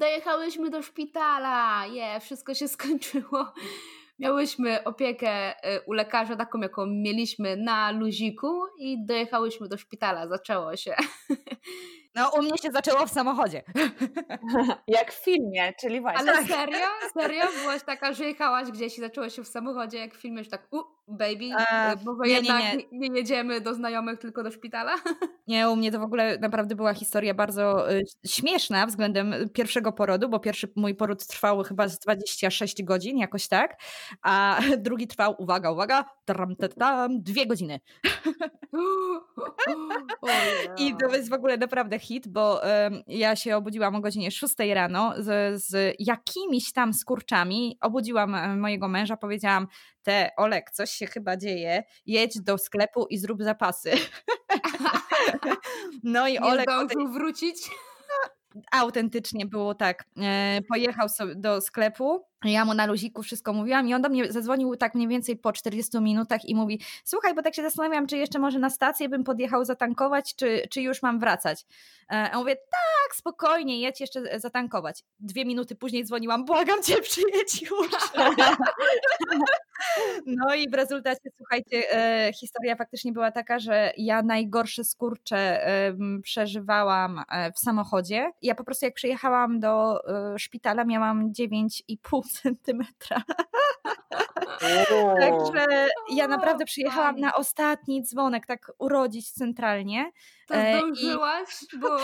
dojechałyśmy do szpitala, je, yeah, wszystko się skończyło. Miałyśmy opiekę y, u lekarza, taką jaką mieliśmy na luziku i dojechałyśmy do szpitala, zaczęło się. No, u mnie się zaczęło w samochodzie. jak w filmie, czyli właśnie. Ale serio? Serio? Byłaś taka, że jechałaś gdzieś i zaczęło się w samochodzie, jak w filmie, że tak, u, baby, A, bo nie, jednak nie, nie. nie, jedziemy do znajomych, tylko do szpitala? Nie, u mnie to w ogóle naprawdę była historia bardzo y, śmieszna względem pierwszego porodu, bo pierwszy mój poród trwał chyba z 26 godzin, jakoś tak, a drugi trwał, uwaga, uwaga, tam, tam, dwie godziny. I to jest w ogóle naprawdę hit, bo ja się obudziłam o godzinie 6 rano z, z jakimiś tam skurczami. Obudziłam mojego męża, powiedziałam: Te, Olek, coś się chyba dzieje, jedź do sklepu i zrób zapasy. no i Nie Olek. zdążył wrócić. Autentycznie było tak. E, pojechał sobie do sklepu, ja mu na luziku wszystko mówiłam i on do mnie zadzwonił tak mniej więcej po 40 minutach i mówi słuchaj, bo tak się zastanawiam, czy jeszcze może na stację bym podjechał zatankować, czy, czy już mam wracać. E, a mówię, tak, spokojnie, jedź jeszcze zatankować. Dwie minuty później dzwoniłam, błagam cię, przyjedź już. No i w rezultacie, słuchajcie, e, historia faktycznie była taka, że ja najgorsze skurcze e, przeżywałam w samochodzie. Ja po prostu jak przyjechałam do szpitala, miałam 9,5 centymetra. Także ja naprawdę przyjechałam na ostatni dzwonek, tak urodzić centralnie. To e, zdążyłaś? Bo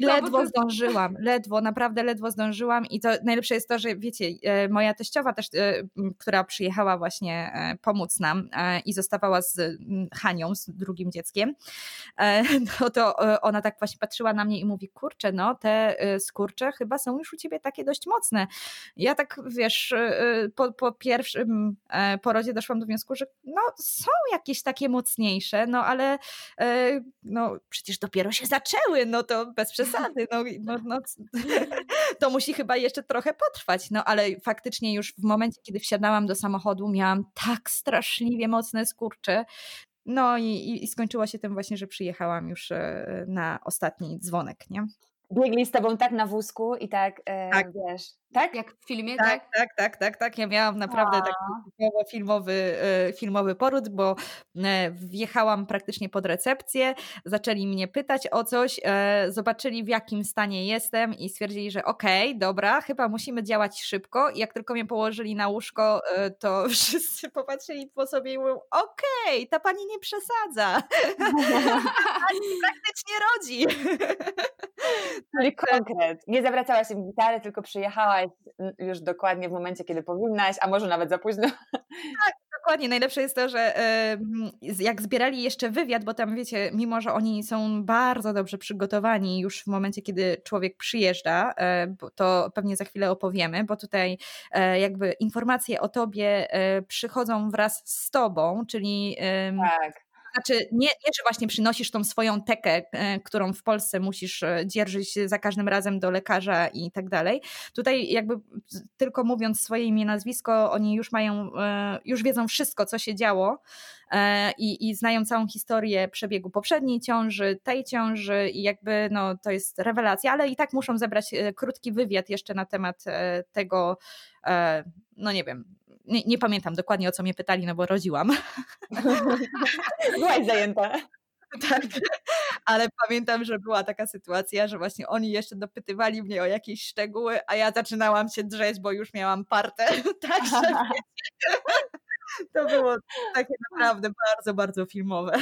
ledwo to... zdążyłam, ledwo, naprawdę ledwo zdążyłam i to najlepsze jest to, że wiecie, e, moja teściowa też, e, która przyjechała właśnie pomóc nam i zostawała z Hanią, z drugim dzieckiem, no to ona tak właśnie patrzyła na mnie i mówi, kurczę, no te skurcze chyba są już u ciebie takie dość mocne. Ja tak, wiesz, po, po pierwszym porodzie doszłam do wniosku, że no są jakieś takie mocniejsze, no ale no przecież przecież dopiero się zaczęły, no to bez przesady, no, no, no, to musi chyba jeszcze trochę potrwać, no ale faktycznie już w momencie, kiedy wsiadałam do samochodu, miałam tak straszliwie mocne skurcze, no i, i skończyło się tym właśnie, że przyjechałam już e, na ostatni dzwonek, nie? biegli z tobą tak na wózku i tak, e, tak. wiesz, tak? Jak w filmie, tak? Tak, tak, tak, tak, tak. Ja miałam naprawdę A. taki filmowy, e, filmowy poród, bo e, wjechałam praktycznie pod recepcję, zaczęli mnie pytać o coś, zobaczyli w jakim stanie jestem i stwierdzili, że okej, okay, dobra, chyba musimy działać szybko. I jak tylko mnie położyli na łóżko, to wszyscy popatrzyli po sobie i mówią, okej, okay, ta pani nie przesadza. pani praktycznie rodzi. Czyli konkret. Nie zawracałaś się gitary, tylko przyjechałaś już dokładnie w momencie, kiedy powinnaś, a może nawet za późno. Tak, dokładnie. Najlepsze jest to, że jak zbierali jeszcze wywiad, bo tam wiecie, mimo że oni są bardzo dobrze przygotowani już w momencie, kiedy człowiek przyjeżdża, e, to pewnie za chwilę opowiemy, bo tutaj e, jakby informacje o tobie e, przychodzą wraz z tobą, czyli tak znaczy, nie, nie, że właśnie przynosisz tą swoją tekę, e, którą w Polsce musisz e, dzierżyć za każdym razem do lekarza i tak dalej. Tutaj jakby tylko mówiąc swoje imię, nazwisko, oni już mają, e, już wiedzą wszystko, co się działo i, i znają całą historię przebiegu poprzedniej ciąży, tej ciąży i jakby no, to jest rewelacja, ale i tak muszą zebrać krótki wywiad jeszcze na temat tego, no nie wiem, nie, nie, pamiętam dokładnie o co mnie pytali, no bo rodziłam. Byłaś zajęta. Tak, ale pamiętam, że była taka sytuacja, że właśnie oni jeszcze dopytywali mnie o jakieś szczegóły, a ja zaczynałam się drzeć, bo już miałam partę. Także to było takie naprawdę bardzo, bardzo filmowe.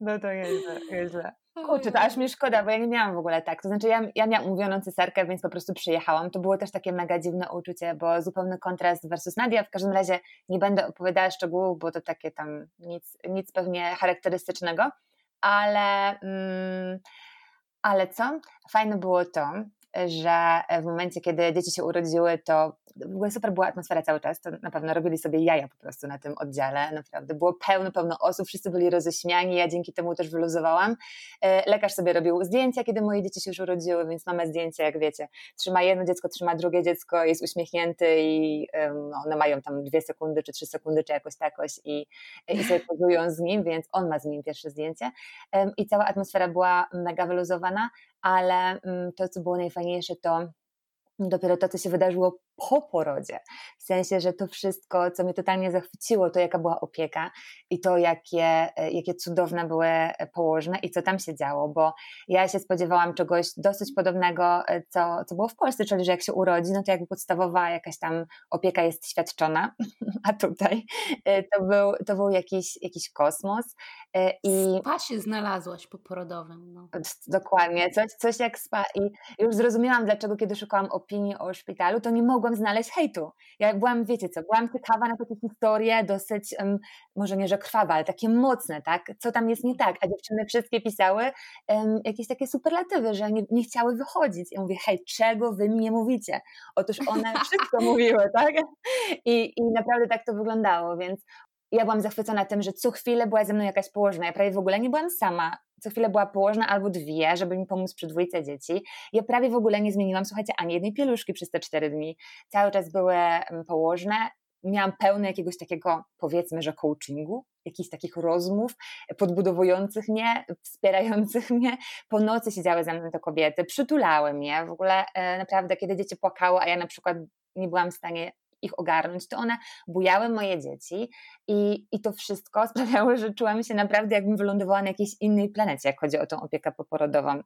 No to nieźle, nieźle. Kurczę, to aż mi szkoda, bo ja nie miałam w ogóle tak. To znaczy, ja, ja miałam umówioną cesarkę, więc po prostu przyjechałam. To było też takie mega dziwne uczucie, bo zupełny kontrast versus Nadia. W każdym razie nie będę opowiadała szczegółów, bo to takie tam nic, nic pewnie charakterystycznego. Ale, mm, ale co? Fajne było to, że w momencie, kiedy dzieci się urodziły, to w ogóle super była atmosfera cały czas, to na pewno robili sobie jaja po prostu na tym oddziale, naprawdę było pełno, pełno osób, wszyscy byli roześmiani, ja dzięki temu też wyluzowałam. E, lekarz sobie robił zdjęcia, kiedy moje dzieci się już urodziły, więc mamy zdjęcia, jak wiecie, trzyma jedno dziecko, trzyma drugie dziecko, jest uśmiechnięty i no, one mają tam dwie sekundy, czy trzy sekundy, czy jakoś takoś i, i sobie pozują z nim, więc on ma z nim pierwsze zdjęcie. I cała atmosfera była mega wyluzowana, ale mm, to, co było najfajniejsze, to dopiero to, co się wydarzyło po porodzie. W sensie, że to wszystko, co mnie totalnie zachwyciło, to jaka była opieka i to, jakie, e, jakie cudowne były e, położne i co tam się działo, bo ja się spodziewałam czegoś dosyć podobnego, e, co, co było w Polsce, czyli że jak się urodzi, no to jakby podstawowa jakaś tam opieka jest świadczona, a tutaj to był, to był jakiś, jakiś kosmos. I spa się znalazłaś po porodowym. No. Dokładnie, coś, coś jak spa i już zrozumiałam, dlaczego kiedy szukałam opinii o szpitalu, to nie mogłam mogłam znaleźć hejtu. Ja byłam, wiecie co, byłam ciekawa na takie historie dosyć, um, może nie, że krwawe, ale takie mocne, tak? Co tam jest nie tak? A dziewczyny wszystkie pisały um, jakieś takie superlatywy, że nie, nie chciały wychodzić. Ja mówię, hej, czego wy mi nie mówicie? Otóż one wszystko mówiły, tak? I, I naprawdę tak to wyglądało, więc ja byłam zachwycona tym, że co chwilę była ze mną jakaś położna. Ja prawie w ogóle nie byłam sama. Co chwilę była położna albo dwie, żeby mi pomóc przy dwójce dzieci. Ja prawie w ogóle nie zmieniłam, słuchajcie, ani jednej pieluszki przez te cztery dni. Cały czas były mm, położne. Miałam pełne jakiegoś takiego, powiedzmy, że coachingu, jakichś takich rozmów podbudowujących mnie, wspierających mnie. Po nocy siedziały ze mną te kobiety, przytulały mnie. W ogóle e, naprawdę, kiedy dzieci płakały, a ja na przykład nie byłam w stanie ich ogarnąć, to one bujały moje dzieci i, i to wszystko sprawiało, że czułam się naprawdę jakbym wylądowała na jakiejś innej planecie, jak chodzi o tą opiekę poporodową.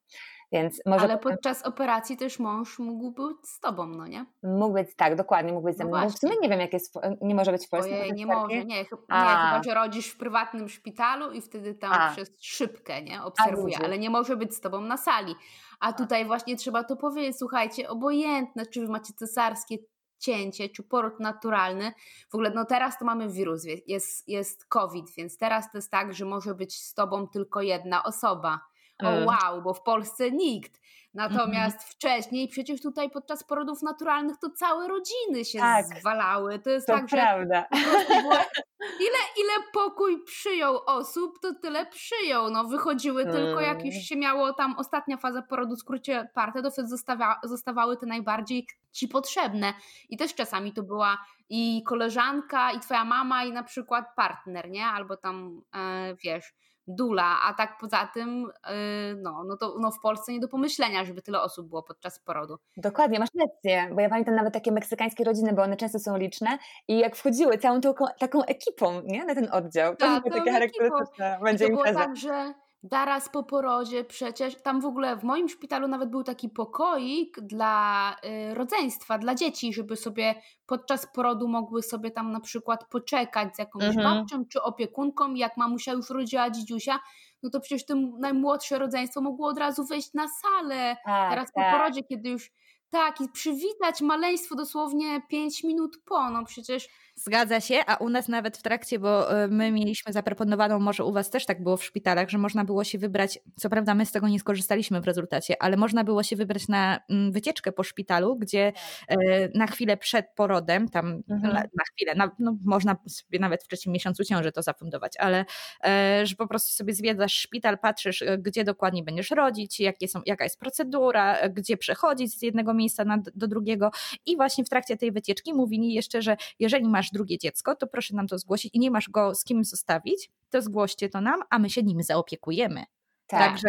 Więc może Ale podczas operacji też mąż mógł być z tobą, no nie? Mógł być, tak, dokładnie, mógł być ze no mną. No w sumie nie wiem, jak jest, nie może być w Polsce. Ojej, nie może, nie, nie, chyba, że rodzisz w prywatnym szpitalu i wtedy tam A. przez szybkę, nie, obserwuje, ale nie może być z tobą na sali. A tutaj właśnie trzeba to powiedzieć, słuchajcie, obojętne, czy wy macie cesarskie, cięcie czy poród naturalny. W ogóle no teraz to mamy wirus, jest, jest COVID, więc teraz to jest tak, że może być z tobą tylko jedna osoba. O mm. wow, bo w Polsce nikt. Natomiast mm-hmm. wcześniej przecież tutaj podczas porodów naturalnych to całe rodziny się tak, zwalały. To jest to tak, prawda. że ile, ile pokój przyjął osób, to tyle przyjął. No, wychodziły tylko jak już mm. się miało tam ostatnia faza porodu skrócie parte, to wtedy zostawa, zostawały te najbardziej ci potrzebne. I też czasami to była i koleżanka, i twoja mama, i na przykład partner, nie? Albo tam, e, wiesz dula, a tak poza tym, yy, no, no to no w Polsce nie do pomyślenia, żeby tyle osób było podczas porodu. Dokładnie, masz rację, bo ja pamiętam nawet takie meksykańskie rodziny, bo one często są liczne i jak wchodziły całą taką, taką ekipą, nie, na ten oddział, to tak, takie charakterystyczne, będzie impreza. Było tak, że Zaraz po porodzie przecież, tam w ogóle w moim szpitalu nawet był taki pokoik dla y, rodzeństwa, dla dzieci, żeby sobie podczas porodu mogły sobie tam na przykład poczekać z jakąś mhm. babcią czy opiekunką. Jak mamusia już rodziła dzidziusia, no to przecież to najmłodsze rodzeństwo mogło od razu wejść na salę. Tak, Teraz tak. po porodzie, kiedy już tak, i przywitać maleństwo dosłownie 5 minut po, no przecież Zgadza się, a u nas nawet w trakcie, bo e, my mieliśmy zaproponowaną, może u Was też tak było w szpitalach, że można było się wybrać, co prawda my z tego nie skorzystaliśmy w rezultacie, ale można było się wybrać na mm, wycieczkę po szpitalu, gdzie e, na chwilę przed porodem, tam mhm. na chwilę, na, no, można sobie nawet w trzecim miesiącu ciąży to zafundować, ale e, że po prostu sobie zwiedzasz szpital, patrzysz, gdzie dokładnie będziesz rodzić, jakie są, jaka jest procedura, gdzie przechodzić z jednego miejsca na, do drugiego i właśnie w trakcie tej wycieczki mówili jeszcze, że jeżeli masz drugie dziecko, to proszę nam to zgłosić i nie masz go z kim zostawić, to zgłoście to nam, a my się nim zaopiekujemy. Tak, Także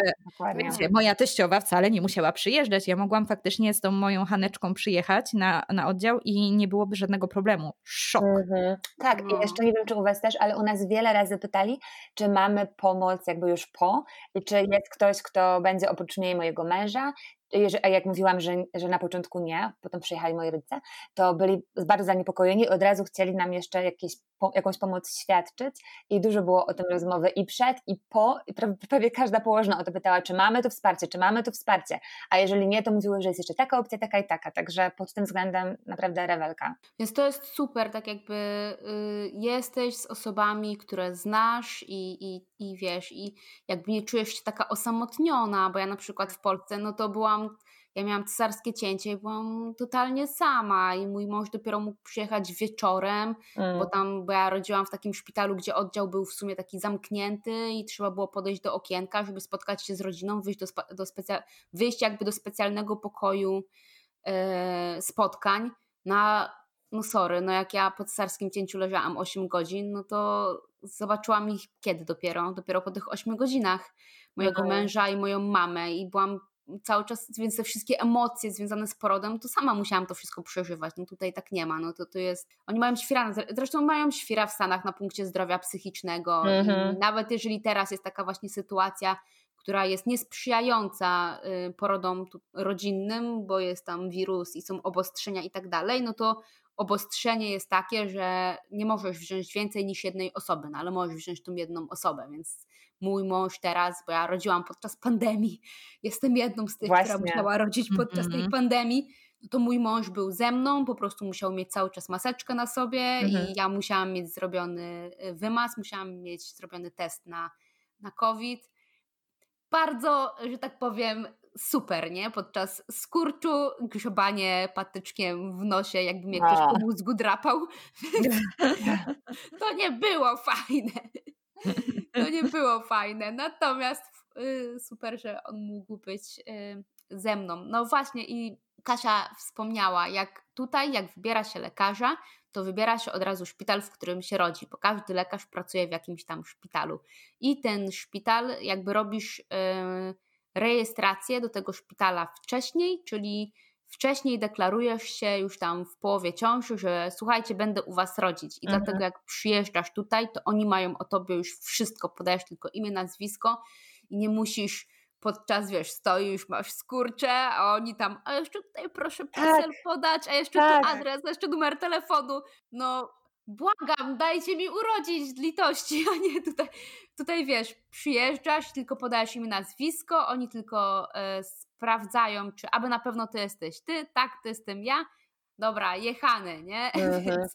wiecie, moja teściowa wcale nie musiała przyjeżdżać. Ja mogłam faktycznie z tą moją Haneczką przyjechać na, na oddział i nie byłoby żadnego problemu. Szok. Mhm. Tak, i no. jeszcze nie wiem, czy u Was też, ale u nas wiele razy pytali, czy mamy pomoc jakby już po i czy jest ktoś, kto będzie oprócz mnie i mojego męża, a jak mówiłam, że, że na początku nie, potem przyjechali moi rodzice, to byli bardzo zaniepokojeni, od razu chcieli nam jeszcze jakieś, jakąś pomoc świadczyć i dużo było o tym rozmowy i przed, i po, i prawie każda położna o to pytała, czy mamy to wsparcie, czy mamy to wsparcie, a jeżeli nie, to mówiły, że jest jeszcze taka opcja, taka i taka, także pod tym względem naprawdę rewelka. Więc to jest super, tak jakby y, jesteś z osobami, które znasz i, i, i wiesz, i jakby nie czujesz się taka osamotniona, bo ja na przykład w Polsce, no to byłam ja miałam cesarskie cięcie i byłam totalnie sama i mój mąż dopiero mógł przyjechać wieczorem, mm. bo tam, bo ja rodziłam w takim szpitalu, gdzie oddział był w sumie taki zamknięty i trzeba było podejść do okienka, żeby spotkać się z rodziną, wyjść, do, do specja- wyjść jakby do specjalnego pokoju yy, spotkań. Na, no sorry, no jak ja po cesarskim cięciu leżałam 8 godzin, no to zobaczyłam ich kiedy dopiero? Dopiero po tych 8 godzinach mojego mm. męża i moją mamę i byłam cały czas, więc te wszystkie emocje związane z porodem, to sama musiałam to wszystko przeżywać. No tutaj tak nie ma. No to, to jest. Oni mają świra, zresztą mają świra w Stanach na punkcie zdrowia psychicznego. Mhm. nawet jeżeli teraz jest taka właśnie sytuacja, która jest niesprzyjająca y, porodom rodzinnym, bo jest tam wirus i są obostrzenia i tak dalej, no to obostrzenie jest takie, że nie możesz wziąć więcej niż jednej osoby, no ale możesz wziąć tą jedną osobę, więc mój mąż teraz, bo ja rodziłam podczas pandemii, jestem jedną z tych, Właśnie. która musiała rodzić podczas mm-hmm. tej mhm. pandemii, no to mój mąż był ze mną, po prostu musiał mieć cały czas maseczkę na sobie mm-hmm. i mhm. ja musiałam mieć zrobiony y, wymaz, musiałam mieć zrobiony test na, na COVID. Bardzo, że tak powiem, super, nie? Podczas skurczu, grzebanie patyczkiem w nosie, jakby mnie ktoś po mózgu drapał. to nie było fajne. To nie było fajne. Natomiast y, super, że on mógł być y, ze mną. No właśnie i Kasia wspomniała, jak tutaj, jak wybiera się lekarza, to wybiera się od razu szpital, w którym się rodzi, bo każdy lekarz pracuje w jakimś tam szpitalu. I ten szpital, jakby robisz yy, rejestrację do tego szpitala wcześniej, czyli wcześniej deklarujesz się już tam w połowie ciąży, że słuchajcie, będę u was rodzić. I mhm. dlatego jak przyjeżdżasz tutaj, to oni mają o tobie już wszystko, podajesz tylko imię, nazwisko i nie musisz podczas, wiesz, stoisz, masz skurcze, a oni tam, a jeszcze tutaj proszę PESEL tak, podać, a jeszcze tak. tu adres, a jeszcze numer telefonu. No błagam, dajcie mi urodzić litości, a nie tutaj, tutaj wiesz, przyjeżdżasz, tylko podajesz im nazwisko, oni tylko e, sprawdzają, czy aby na pewno ty jesteś ty, tak, to jestem ja, dobra, jechany, nie? Mhm.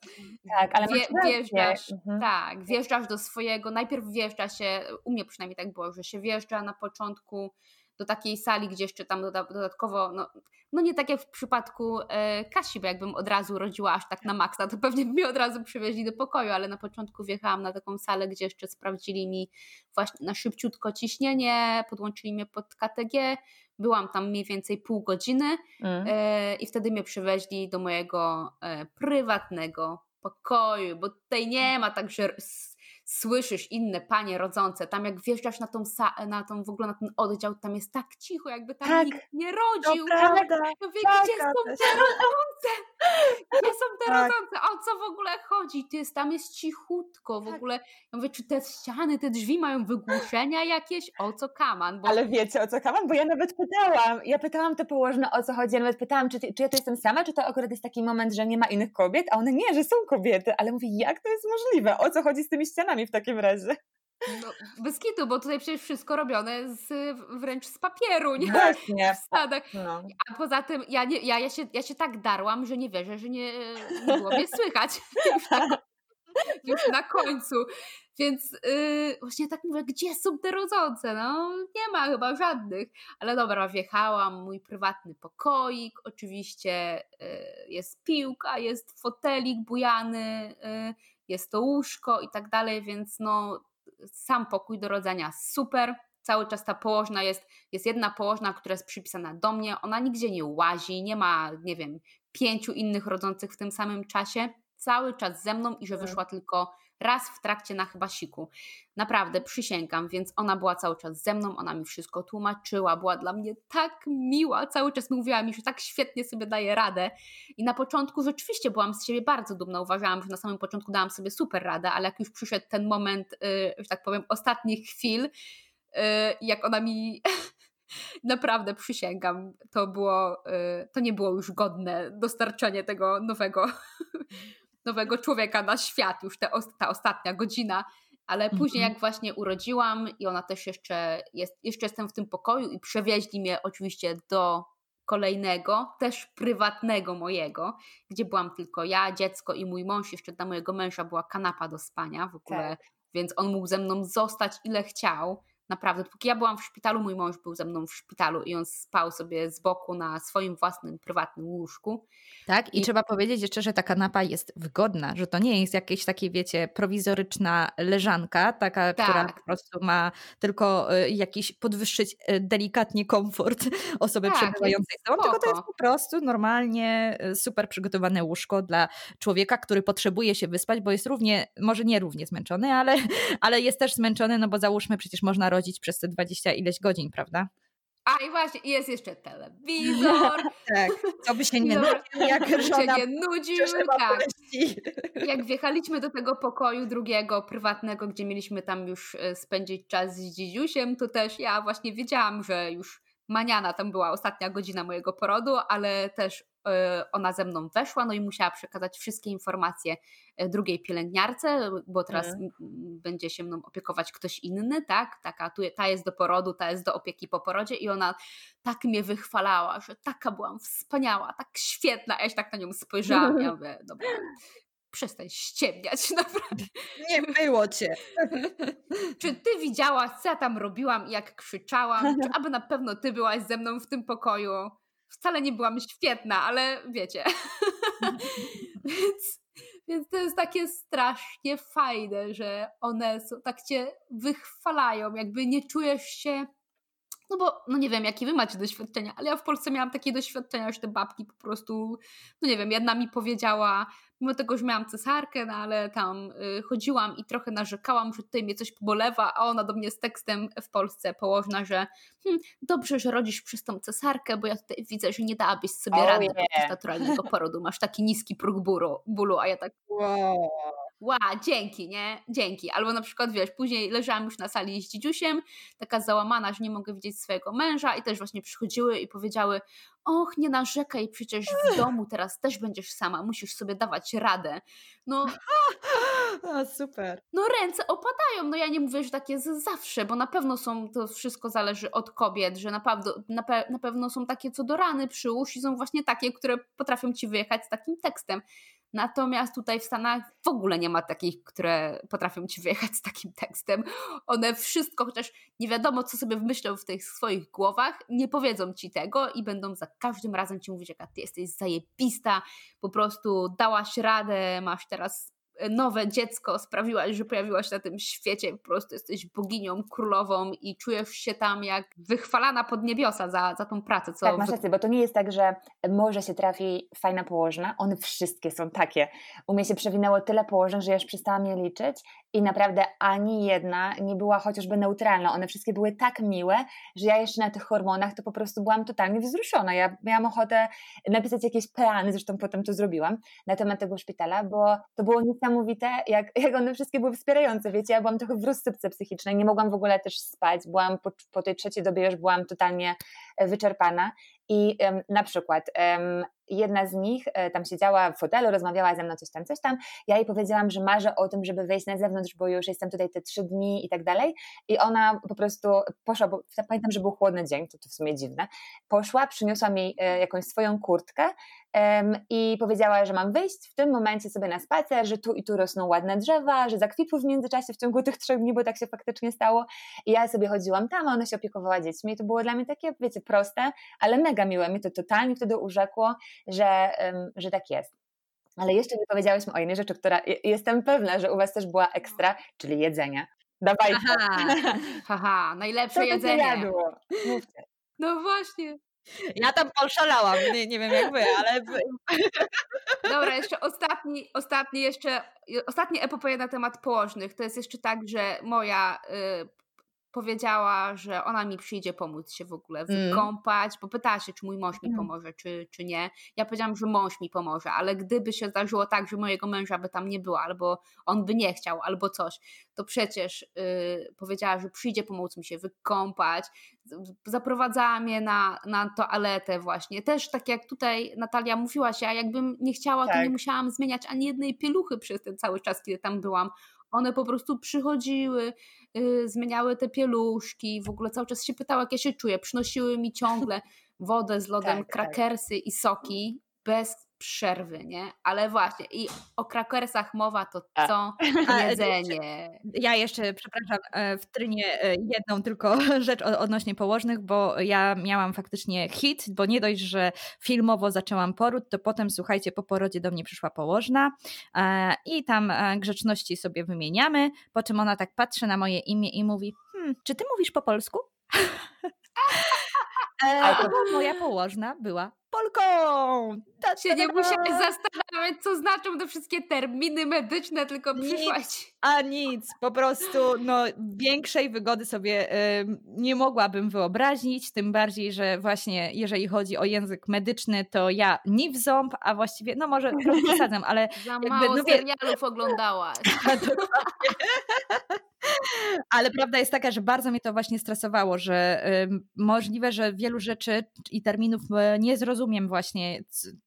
tak, ale Wie, wjeżdżasz, mhm. tak, wjeżdżasz do swojego, najpierw wjeżdża się, u mnie przynajmniej tak było, że się wjeżdża na początku do takiej sali, gdzie jeszcze tam dodatkowo, no, no nie tak jak w przypadku e, Kasi, bo jakbym od razu rodziła aż tak na maksa, to pewnie by mnie od razu przywieźli do pokoju, ale na początku wjechałam na taką salę, gdzie jeszcze sprawdzili mi właśnie na szybciutko ciśnienie, podłączyli mnie pod KTG, byłam tam mniej więcej pół godziny mm. e, i wtedy mnie przywieźli do mojego e, prywatnego pokoju, bo tutaj nie ma tak, że słyszysz inne panie rodzące, tam jak wjeżdżasz na tą, na tą w ogóle na ten oddział, tam jest tak cicho, jakby tam tak, nikt nie rodził. To prawda, tak, mówię, gdzie są te rodzące? Gdzie są te tak. rodzące? O co w ogóle chodzi? Ty jest, tam jest cichutko w tak. ogóle. Ja mówię, czy te ściany, te drzwi mają wygłuszenia jakieś? O co kaman? Bo... Ale wiecie o co kaman? Bo ja nawet pytałam, ja pytałam te położne o co chodzi, ja nawet pytałam, czy, czy ja to jestem sama, czy to akurat jest taki moment, że nie ma innych kobiet, a one nie, że są kobiety, ale mówię, jak to jest możliwe? O co chodzi z tymi ścianami? w takim razie. No, bez kitu, bo tutaj przecież wszystko robione z, wręcz z papieru, nie? Właśnie. W No. A poza tym ja, nie, ja, ja, się, ja się tak darłam, że nie wierzę, że nie, nie było mnie słychać już, na, już na końcu. Więc yy, właśnie tak mówię, gdzie są te rodzące? No nie ma chyba żadnych. Ale dobra, wjechałam, mój prywatny pokoik, oczywiście yy, jest piłka, jest fotelik bujany, yy, jest to łóżko i tak dalej, więc no sam pokój do rodzenia super. Cały czas ta położna jest, jest jedna położna, która jest przypisana do mnie, ona nigdzie nie łazi, nie ma, nie wiem, pięciu innych rodzących w tym samym czasie. Cały czas ze mną i że tak. wyszła tylko raz w trakcie na chyba siku. Naprawdę, przysięgam, więc ona była cały czas ze mną, ona mi wszystko tłumaczyła, była dla mnie tak miła, cały czas mówiła mi, że tak świetnie sobie daje radę. I na początku rzeczywiście byłam z siebie bardzo dumna, uważałam, że na samym początku dałam sobie super radę, ale jak już przyszedł ten moment, y, że tak powiem, ostatnich chwil, y, jak ona mi naprawdę przysięgam, to było, y, to nie było już godne dostarczenie tego nowego nowego człowieka na świat, już te, ta ostatnia godzina, ale później mhm. jak właśnie urodziłam i ona też jeszcze jest, jeszcze jestem w tym pokoju i przewieźli mnie oczywiście do kolejnego, też prywatnego mojego, gdzie byłam tylko ja, dziecko i mój mąż, jeszcze dla mojego męża była kanapa do spania w ogóle, tak. więc on mógł ze mną zostać ile chciał. Naprawdę, póki ja byłam w szpitalu, mój mąż był ze mną w szpitalu i on spał sobie z boku na swoim własnym, prywatnym łóżku. Tak, i, I trzeba powiedzieć jeszcze, że ta kanapa jest wygodna, że to nie jest jakieś takie, wiecie, prowizoryczna leżanka, taka, tak. która po prostu ma tylko e, jakiś podwyższyć e, delikatnie komfort osoby tak, przebywającej z tobą, tylko to jest po prostu normalnie e, super przygotowane łóżko dla człowieka, który potrzebuje się wyspać, bo jest równie, może nie równie zmęczony, ale, ale jest też zmęczony, no bo załóżmy, przecież można rodzić przez te 20 ileś godzin, prawda? A i właśnie, jest jeszcze telewizor. tak, co by się nie nudził, jak żona się nie nudził, tak. Jak wjechaliśmy do tego pokoju drugiego, prywatnego, gdzie mieliśmy tam już e, spędzić czas z dzidziusiem, to też ja właśnie wiedziałam, że już maniana tam była ostatnia godzina mojego porodu, ale też E, ona ze mną weszła, no i musiała przekazać wszystkie informacje e, drugiej pielęgniarce, bo teraz mm. będzie się mną opiekować ktoś inny, tak? Taka, tu, ta jest do porodu, ta jest do opieki po porodzie i ona tak mnie wychwalała, że taka byłam wspaniała, tak świetna, ja się tak na nią spojrzałam, ja mówię, dobra, przestań ściemniać, naprawdę. Nie było cię. Czy ty widziałaś, co ja tam robiłam i jak krzyczałam? Czy aby na pewno ty byłaś ze mną w tym pokoju? wcale nie byłam świetna, ale wiecie. więc, więc to jest takie strasznie fajne, że one są, tak cię wychwalają, jakby nie czujesz się. No bo, no nie wiem, jakie wy macie doświadczenia, ale ja w Polsce miałam takie doświadczenia, że te babki po prostu, no nie wiem, jedna mi powiedziała, mimo tego, że miałam cesarkę, no ale tam y, chodziłam i trochę narzekałam, że tutaj mnie coś pobolewa, a ona do mnie z tekstem w Polsce położna, że hm, dobrze, że rodzisz przez tą cesarkę, bo ja tutaj widzę, że nie dałabyś sobie oh rady yeah. naturalnego porodu, masz taki niski próg bólu, bólu a ja tak wow. Ła, dzięki, nie? Dzięki. Albo na przykład, wiesz, później leżałam już na sali z dzidziusiem, taka załamana, że nie mogę widzieć swojego męża i też właśnie przychodziły i powiedziały, och, nie narzekaj, przecież w domu teraz też będziesz sama, musisz sobie dawać radę. No, o, super. No ręce opadają, no ja nie mówię, że tak jest zawsze, bo na pewno są, to wszystko zależy od kobiet, że naprawdę, na, pe na pewno są takie co do rany przyłóż i są właśnie takie, które potrafią ci wyjechać z takim tekstem. Natomiast tutaj w Stanach w ogóle nie ma takich, które potrafią ci wyjechać z takim tekstem. One wszystko, chociaż nie wiadomo, co sobie wymyślą w tych swoich głowach, nie powiedzą ci tego i będą za każdym razem ci mówić, jaka ty jesteś zajebista, po prostu dałaś radę, masz teraz nowe dziecko sprawiłaś, że pojawiłaś na tym świecie, po prostu jesteś boginią, królową i czujesz się tam jak wychwalana pod niebiosa za, za tą pracę. Co tak, masz rację, bo to nie jest tak, że może się trafi fajna położna, one wszystkie są takie. U mnie się przewinęło tyle położeń, że ja już przestałam je liczyć i naprawdę ani jedna nie była chociażby neutralna. One wszystkie były tak miłe, że ja jeszcze na tych hormonach to po prostu byłam totalnie wzruszona. Ja miałam ochotę napisać jakieś plany, zresztą potem to zrobiłam, na temat tego szpitala, bo to było niesamowite, jak, jak one wszystkie były wspierające, wiecie, ja byłam trochę w rozsypce psychicznej, nie mogłam w ogóle też spać, byłam po, po tej trzeciej dobie już byłam totalnie wyczerpana i um, na przykład um, jedna z nich e, tam siedziała w fotelu, rozmawiała ze mną coś tam, coś tam. Ja jej powiedziałam, że marzę o tym, żeby wyjść na zewnątrz, bo już jestem tutaj te trzy dni i tak dalej. I ona po prostu poszła, bo pamiętam, że był chłodny dzień, to, to w sumie dziwne. Poszła, przyniosła mi e, jakąś swoją kurtkę i powiedziała, że mam wyjść w tym momencie sobie na spacer, że tu i tu rosną ładne drzewa, że zakwitły w międzyczasie w ciągu tych trzech dni, bo tak się faktycznie stało. I ja sobie chodziłam tam, a ona się opiekowała dziećmi. I to było dla mnie takie, wiecie, proste, ale mega miłe. Mnie to totalnie wtedy urzekło, że, że tak jest. Ale jeszcze nie powiedziałyśmy o innej rzeczy, która jestem pewna, że u Was też była ekstra, czyli jedzenie. Dawajcie. Haha, najlepsze jedzenie. Jadło? Mówcie. No właśnie. Ja tam poszalałam, nie, nie wiem jak wy, ale... Dobra, jeszcze ostatni, ostatni jeszcze, ostatnie epopeja na temat położnych. To jest jeszcze tak, że moja y, powiedziała, że ona mi przyjdzie pomóc się w ogóle mm. wykąpać, mm. bo pytała się, czy mój mąż mi mm. pomoże, czy, czy nie. Ja powiedziałam, że mąż mi pomoże, ale gdyby się zdarzyło tak, że mojego męża by tam nie było, albo on by nie chciał, albo coś, to przecież yy, powiedziała, że przyjdzie pomóc mi się wykąpać. Zaprowadzała mnie na, na toaletę właśnie. Też tak jak tutaj Natalia mówiła się, a jakbym nie chciała, tak. to nie tak. musiałam zmieniać ani jednej pieluchy przez ten cały czas, kiedy tam byłam. One po prostu przychodziły, yy, zmieniały te pieluszki, w ogóle cały czas się pytały, jak ja się czuję. Przynosiły mi ciągle wodę z lodem, tak, tak. krakersy tak. i soki bez przerwy, nie? Ale właśnie, i o krakersach mowa, to co? Jedzenie. Ja jeszcze, przepraszam, e, w trynie e, jedną tylko rzecz odnośnie położnych, bo ja miałam faktycznie hit, bo nie dość, że filmowo zaczęłam poród, to potem, słuchajcie, po porodzie do mnie przyszła położna e, i tam grzeczności sobie wymieniamy, po czym ona tak patrzy na moje imię i mówi, hmm, czy ty mówisz po polsku? E, bo moja położna była Polką! Ta, się nie musiałeś zastanawiać, co znaczą te wszystkie terminy medyczne, tylko przyszłaś. A nic, po prostu no, większej wygody sobie y, nie mogłabym wyobrazić, tym bardziej, że właśnie jeżeli chodzi o język medyczny, to ja ni w ząb, a właściwie, no może trochę przesadzam, ale... Za jakby, mało no, serialów oglądałaś. Ale prawda jest taka, że bardzo mnie to właśnie stresowało, że y, możliwe, że wielu rzeczy i terminów y, nie zrozumiem właśnie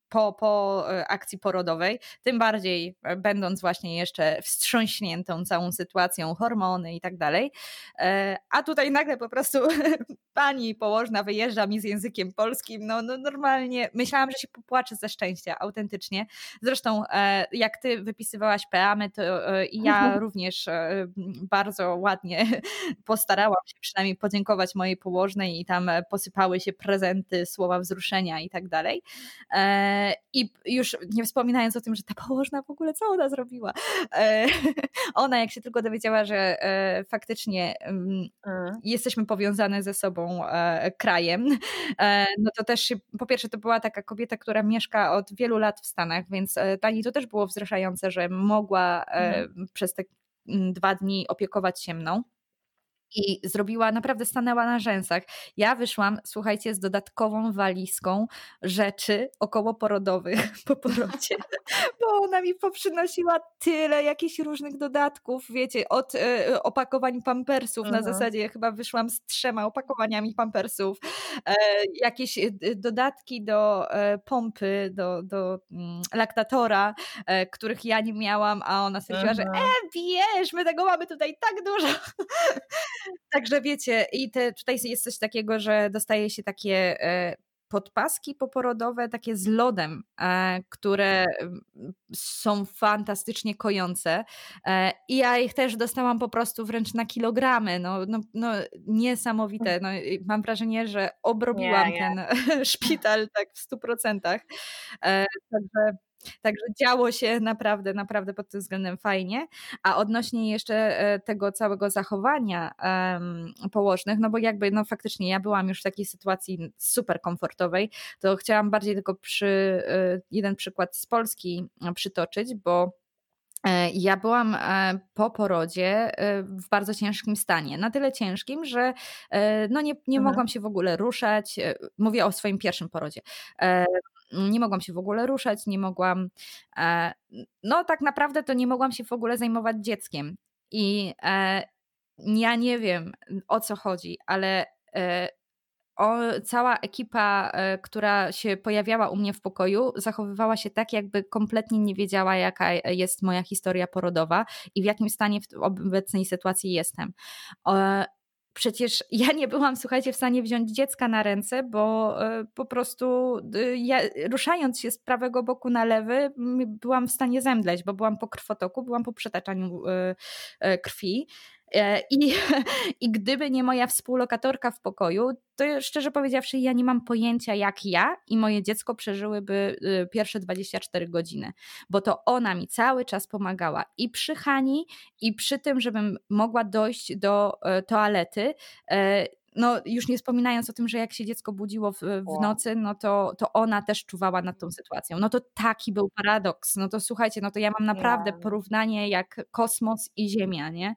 po, po e, akcji porodowej, tym bardziej e, będąc właśnie jeszcze wstrząśniętą całą sytuacją, hormony i tak dalej. E, a tutaj nagle po prostu pani położna wyjeżdża mi z językiem polskim, no, no normalnie myślałam, że się popłaczę ze szczęścia, autentycznie. Zresztą jak ty wypisywałaś peamy, to i ja mhm. również bardzo ładnie postarałam się przynajmniej podziękować mojej położnej i tam posypały się prezenty, słowa wzruszenia i tak dalej. I już nie wspominając o tym, że ta położna w ogóle co ona zrobiła. E, ona, jak się tylko dowiedziała, że e, faktycznie mm. jesteśmy powiązane ze sobą e, krajem, no to też po pierwsze, to była taka kobieta, która mieszka od wielu lat w Stanach, więc Tani to też było wzruszające, że mogła mhm. przez te mm, dwa dni opiekować się mną i zrobiła, naprawdę stanęła na rzęsach. Ja wyszłam, słuchajcie, z dodatkową walizką rzeczy okołoporodowych po porodzie, bo ona mi poprzynosiła tyle jakichś różnych dodatków, wiecie, od e, opakowań pampersów, na zasadzie chyba wyszłam z trzema opakowaniami pampersów, e, jakieś e, dodatki do e, pompy, do, do mm, laktatora, e, których ja nie miałam, a ona stwierdziła, że e, wiesz, my tego mamy tutaj tak dużo. Także wiecie, i te, tutaj jest coś takiego, że dostaje się takie e, podpaski poporodowe, takie z lodem, e, które są fantastycznie kojące. E, I ja ich też dostałam po prostu wręcz na kilogramy. No, no, no niesamowite. No, mam wrażenie, że obrobiłam nie, nie. ten szpital tak w stu procentach. Także Także działo się naprawdę, naprawdę pod tym względem fajnie. A odnośnie jeszcze e, tego całego zachowania położnych, no bo jakby no faktycznie ja byłam już w takiej sytuacji super komfortowej, to chciałam bardziej tylko przy e, jeden przykład z Polski e, przytoczyć, bo ja byłam po porodzie w bardzo ciężkim stanie. Na tyle ciężkim, że no nie, nie mhm. mogłam się w ogóle ruszać. Mówię o swoim pierwszym porodzie nie mogłam się w ogóle ruszać, nie mogłam, e, no tak naprawdę to nie mogłam się w ogóle zajmować dzieckiem. I e, ja nie wiem o co chodzi, ale e, o, cała ekipa, która się pojawiała u mnie w pokoju, zachowywała się tak, jakby kompletnie nie wiedziała, jaka jest moja historia porodowa i w jakim stanie w obecnej sytuacji jestem przecież ja nie byłam, słuchajcie, w stanie wziąć dziecka na ręce, bo e, po prostu y, ja, ruszając się z prawego boku na lewy, byłam w stanie zemdleć, bo byłam po krwotoku, byłam po przetaczaniu e, e, krwi. E, I, I gdyby nie moja współlokatorka w pokoju, to szczerze powiedziawszy, ja nie mam pojęcia, jak ja i moje dziecko przeżyłyby y, pierwsze 24 godziny, bo to ona mi cały czas pomagała i przy Hani, i przy tym, żebym mogła dojść do e, toalety e, no już nie wspominając o tym, że jak się dziecko budziło w, w, nocy, no to, to ona też czuwała nad tą sytuacją. No to taki był paradoks. No to słuchajcie, no to ja mam naprawdę porównanie jak kosmos i Ziemia, nie?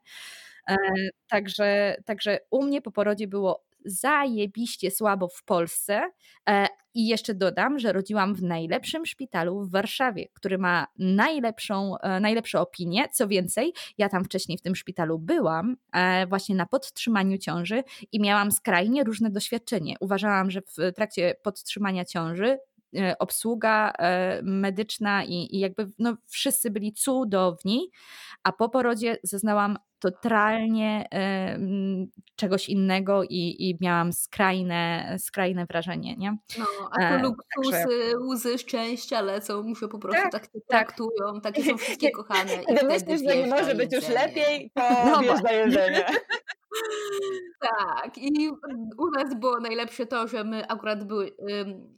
E, także, także u mnie po porodzie było zajebiście słabo w Polsce. E, I jeszcze dodam, że rodziłam w najlepszym szpitalu w Warszawie, który ma najlepszą, e, najlepsze opinie. Co więcej, ja tam wcześniej w tym szpitalu byłam właśnie na podtrzymaniu ciąży i miałam skrajnie różne doświadczenie. Uważałam, że w trakcie podtrzymania ciąży obsługa medyczna i, i jakby no, wszyscy byli cudowni, a po porodzie zeznałam totalnie czegoś innego i, i miałam skrajne, skrajne wrażenie, nie? No, a to e, luksusy, Także... łzy szczęścia lecą, muszę po prostu tak, tak, tak. traktują, takie są wszystkie kochane. Kiedy myślisz, że nie może być już lepiej, to no, wjeżdża jedzenie. Tak, i u nas było najlepsze to, że my akurat były,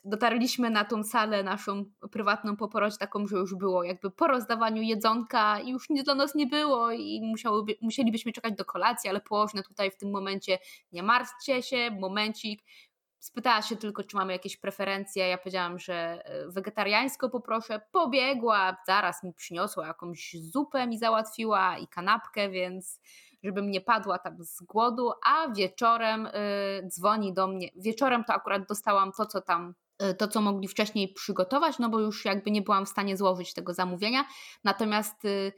dotarliśmy na tą salę naszą prywatną po taką, że już było jakby po rozdawaniu jedzonka i już nic dla nas nie było i musiałyby, musielibyśmy czekać do kolacji, ale położne tutaj w tym momencie nie martwcie się, momencik, spytała się tylko, czy mamy jakieś preferencje. Ja powiedziałam, że wegetariańsko poproszę. Pobiegła, zaraz mi przyniosła jakąś zupę, mi załatwiła i kanapkę, więc żebym nie padła tam z głodu, a wieczorem y, dzwoni do mnie. Wieczorem to akurat dostałam to, co tam y, to, co mogli wcześniej przygotować, no bo już jakby nie byłam w stanie złożyć tego zamówienia. Natomiast y,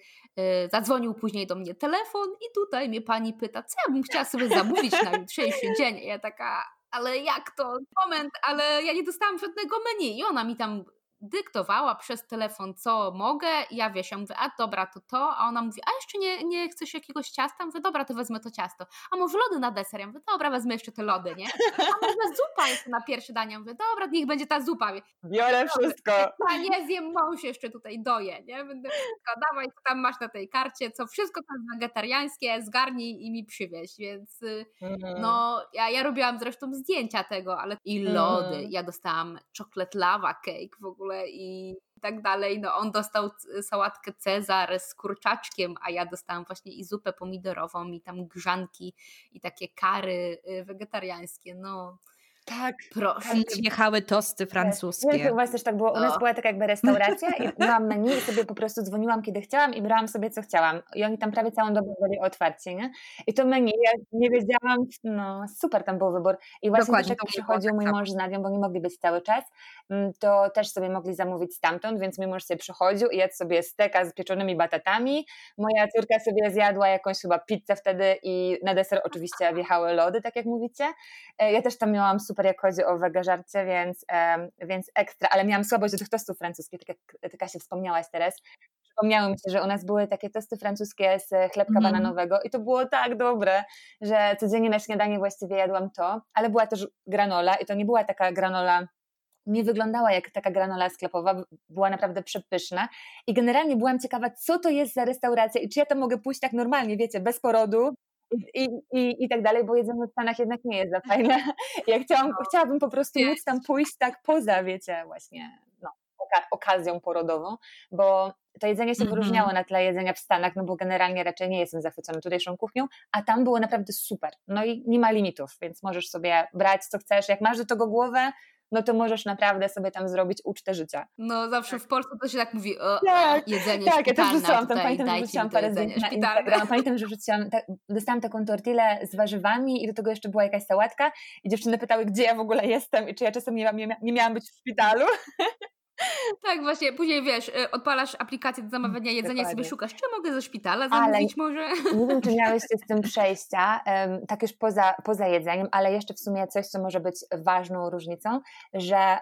zadzwonił później do mnie telefon i tutaj mnie pani pyta, co ja bym chciała sobie zamówić na jutrzejszy dzień. Ja taka, ale jak to? Moment, ale ja nie dostałam żadnego menu. I ona mi tam dyktowała przez telefon, co mogę. Ja wiesz, ja mówię, a dobra, to to. A ona mówi, a jeszcze nie, nie chcesz jakiegoś ciasta? Mówię, dobra, to wezmę to ciasto. A może lody na deser? Ja mówię, dobra, wezmę jeszcze te lody, nie? A może zupa jest na pierwsze danie? Ja mówię, dobra, niech będzie ta zupa. Biorę wszystko. A nie zjem, mąż jeszcze tutaj doje, nie? Będę wszystko, dawaj, co tam masz na tej karcie, co wszystko jest wegetariańskie, zgarnij i mi przywieź, więc mm. no, ja, ja robiłam zresztą zdjęcia tego, ale i lody. Mm. Ja dostałam chocolate lava cake w ogóle ogóle i tak dalej. No on dostał sałatkę Cezar z kurczaczkiem, a ja dostałam właśnie i zupę pomidorową i tam grzanki i takie kary y, wegetariańskie. No tak. Proszę. Tam wjechały tosty francuskie. Ja, u was też tak było. U nas była taka jakby restauracja i miałam menu i sobie po prostu dzwoniłam kiedy chciałam i brałam sobie co chciałam. I oni tam prawie całą dobę byli otwarci, nie? I to menu, ja nie wiedziałam, no super tam był wybór. I właśnie Dokładnie, jak przychodził mój tak mąż z Nadią, bo nie mogli być cały czas, mm, to też sobie mogli zamówić stamtąd, więc mój mąż sobie przychodził i jadł sobie steka z pieczonymi batatami. Moja córka sobie zjadła jakąś chyba pizzę wtedy i na deser oczywiście wjechały lody, tak jak mówicie. E, ja też tam miałam super super jak chodzi o wege żarcie, więc, więc ekstra, ale miałam słabość do tych tostów francuskich, tak jak ty Kasia wspomniałaś teraz. Przypomniało mi się, że u nas były takie tosty francuskie z chlebka mm. bananowego i to było tak dobre, że codziennie na śniadanie właściwie jadłam to, ale była też granola i to nie była taka granola nie wyglądała jak taka granola sklepowa, była naprawdę przepyszna i generalnie byłam ciekawa, co to jest za restauracja i czy ja tam mogę pójść tak normalnie, wiecie, bez porodu, i, i, i tak dalej, bo jedzenie w Stanach jednak nie jest za fajne. Ja chciałam, no. chciałabym po prostu móc tam pójść tak poza, wiecie, właśnie no, okazją porodową, bo to jedzenie się wyróżniało mm-hmm. na tle jedzenia w Stanach, no bo generalnie raczej nie jestem zachwycona tutejszą kuchnią, a tam było naprawdę super. No i nie ma limitów, więc możesz sobie brać co chcesz. Jak masz do tego głowę, no to możesz naprawdę sobie tam zrobić ucztę życia. No zawsze tak. w Polsce to się tak mówi, o, tak, jedzenie tak, ja też wrzucałam tam, pamiętam, że wrzuciłam parę zdjęć na Instagram, pamiętam, że wrzuciłam, tak, dostałam taką tortillę z warzywami i do tego jeszcze była jakaś sałatka i dziewczyny pytały, gdzie ja w ogóle jestem i czy ja czasem nie, nie, nie miałam być w szpitalu. Tak, właśnie, później wiesz, y, odpalasz aplikację do zamawiania jedzenia Dokładnie. i sobie szukasz, czy mogę ze szpitala zamówić ale może? Nie wiem, czy miałyście z tym przejścia, tak już poza, poza jedzeniem, ale jeszcze w sumie coś, co może być ważną różnicą, że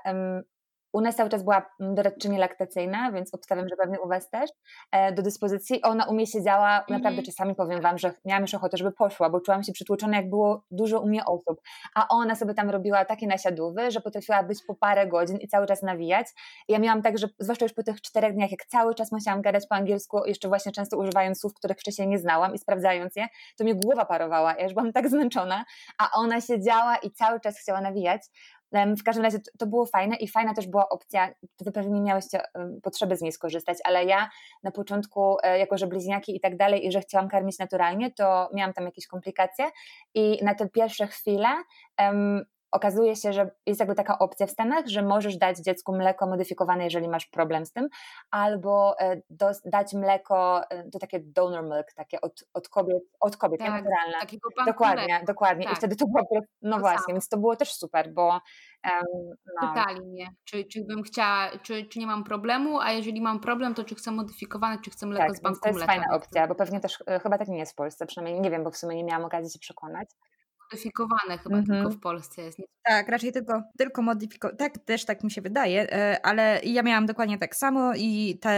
u nas cały czas była mm, doradczyni laktacyjna, więc obstawiam, że pewnie u Was też, e, do dyspozycji. Ona u mnie siedziała, mm -hmm. naprawdę czasami powiem Wam, że miałam już ochotę, żeby poszła, bo czułam się przytłoczona, jak było dużo u mnie osób. A ona sobie tam robiła takie nasiadówy, że potrafiła być po parę godzin i cały czas nawijać. I ja miałam tak, że zwłaszcza już po tych czterech dniach, jak cały czas musiałam gadać po angielsku, jeszcze właśnie często używając słów, których wcześniej nie znałam i sprawdzając je, to mi głowa parowała. Ja już byłam tak zmęczona, a ona siedziała i cały czas chciała nawijać. W każdym razie to, było fajne i fajna też była opcja, wy pewnie nie miałyście potrzeby z niej skorzystać, ale ja na początku, e, jako że bliźniaki i tak dalej i że chciałam karmić naturalnie, to miałam tam jakieś komplikacje i na te pierwsze chwile um, okazuje się, że jest jakby taka opcja w Stanach, że możesz dać dziecku mleko modyfikowane, jeżeli masz problem z tym, albo e, do, dać mleko, e, to takie donor milk, takie od, od kobiet, od kobiet tak, naturalne. Takiego dokładnie, mleka. dokładnie. Tak. I wtedy to było, no to właśnie, samo. więc to było też super, bo um, no. Pytali mnie, czy, czy bym chciała, czy, czy nie mam problemu, a jeżeli mam problem, to czy chcę modyfikowane, czy chcę mleko tak, z banku to jest mleka. fajna opcja, bo pewnie też, e, chyba tak nie jest w Polsce, przynajmniej nie wiem, bo w sumie nie miałam okazji się przekonać modyfikowane chyba -hmm. tylko w Polsce jest. Tak, raczej tylko, tylko modyfikowane. Tak, też tak mi się wydaje, e, ale ja miałam dokładnie tak samo i ta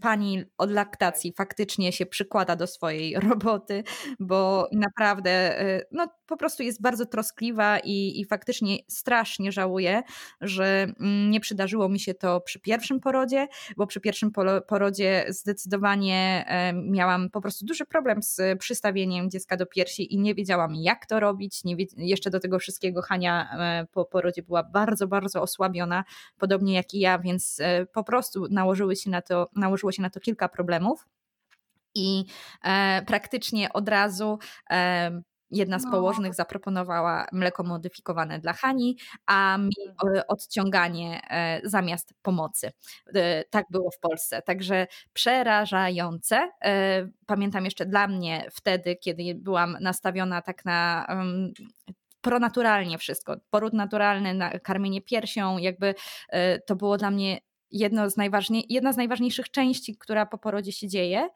pani od laktacji faktycznie się przykłada do swojej roboty, bo naprawdę e, no, po prostu jest bardzo troskliwa i, i faktycznie strasznie żałuję, że nie przydarzyło mi się to przy pierwszym porodzie, bo przy pierwszym porodzie zdecydowanie e, miałam po prostu duży problem z przystawieniem dziecka do piersi i nie wiedziałam jak to robić robić. Nie, jeszcze do tego wszystkiego Hania e, po porodzie była bardzo, bardzo osłabiona, podobnie jak i ja, więc e, po prostu nałożyły się na to, nałożyło się na to kilka problemów. I e, praktycznie od razu jedna z No. położnych zaproponowała mleko modyfikowane dla Hani, a mi Mhm. e, odciąganie e, zamiast pomocy. E, Tak było w Polsce. Także przerażające. Pamiętam jeszcze dla mnie wtedy, kiedy byłam nastawiona tak na pronaturalnie wszystko. Poród naturalny, na- karmienie piersią, jakby to było dla mnie jedno z najważniej, jedna z najważniejszych części, która po porodzie się dzieje,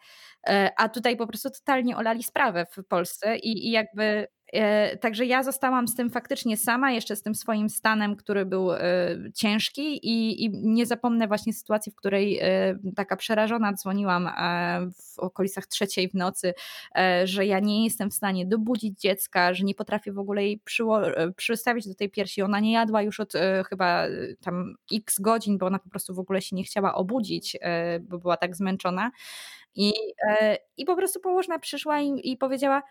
E, a tutaj po prostu totalnie olali sprawę w Polsce i, i jakby Także ja zostałam z tym faktycznie sama, jeszcze z tym swoim stanem, który był e, ciężki i, i nie zapomnę właśnie sytuacji, w której e, taka przerażona dzwoniłam e, w okolicach trzeciej w nocy, e, że ja nie jestem w stanie dobudzić dziecka, że nie potrafię w ogóle jej przyło- e, przystawić do tej piersi. Ona nie jadła już od e, chyba e, tam x godzin, bo ona po prostu w ogóle się nie chciała obudzić, e, bo była tak zmęczona. I, e, i po prostu położna przyszła i, i powiedziała,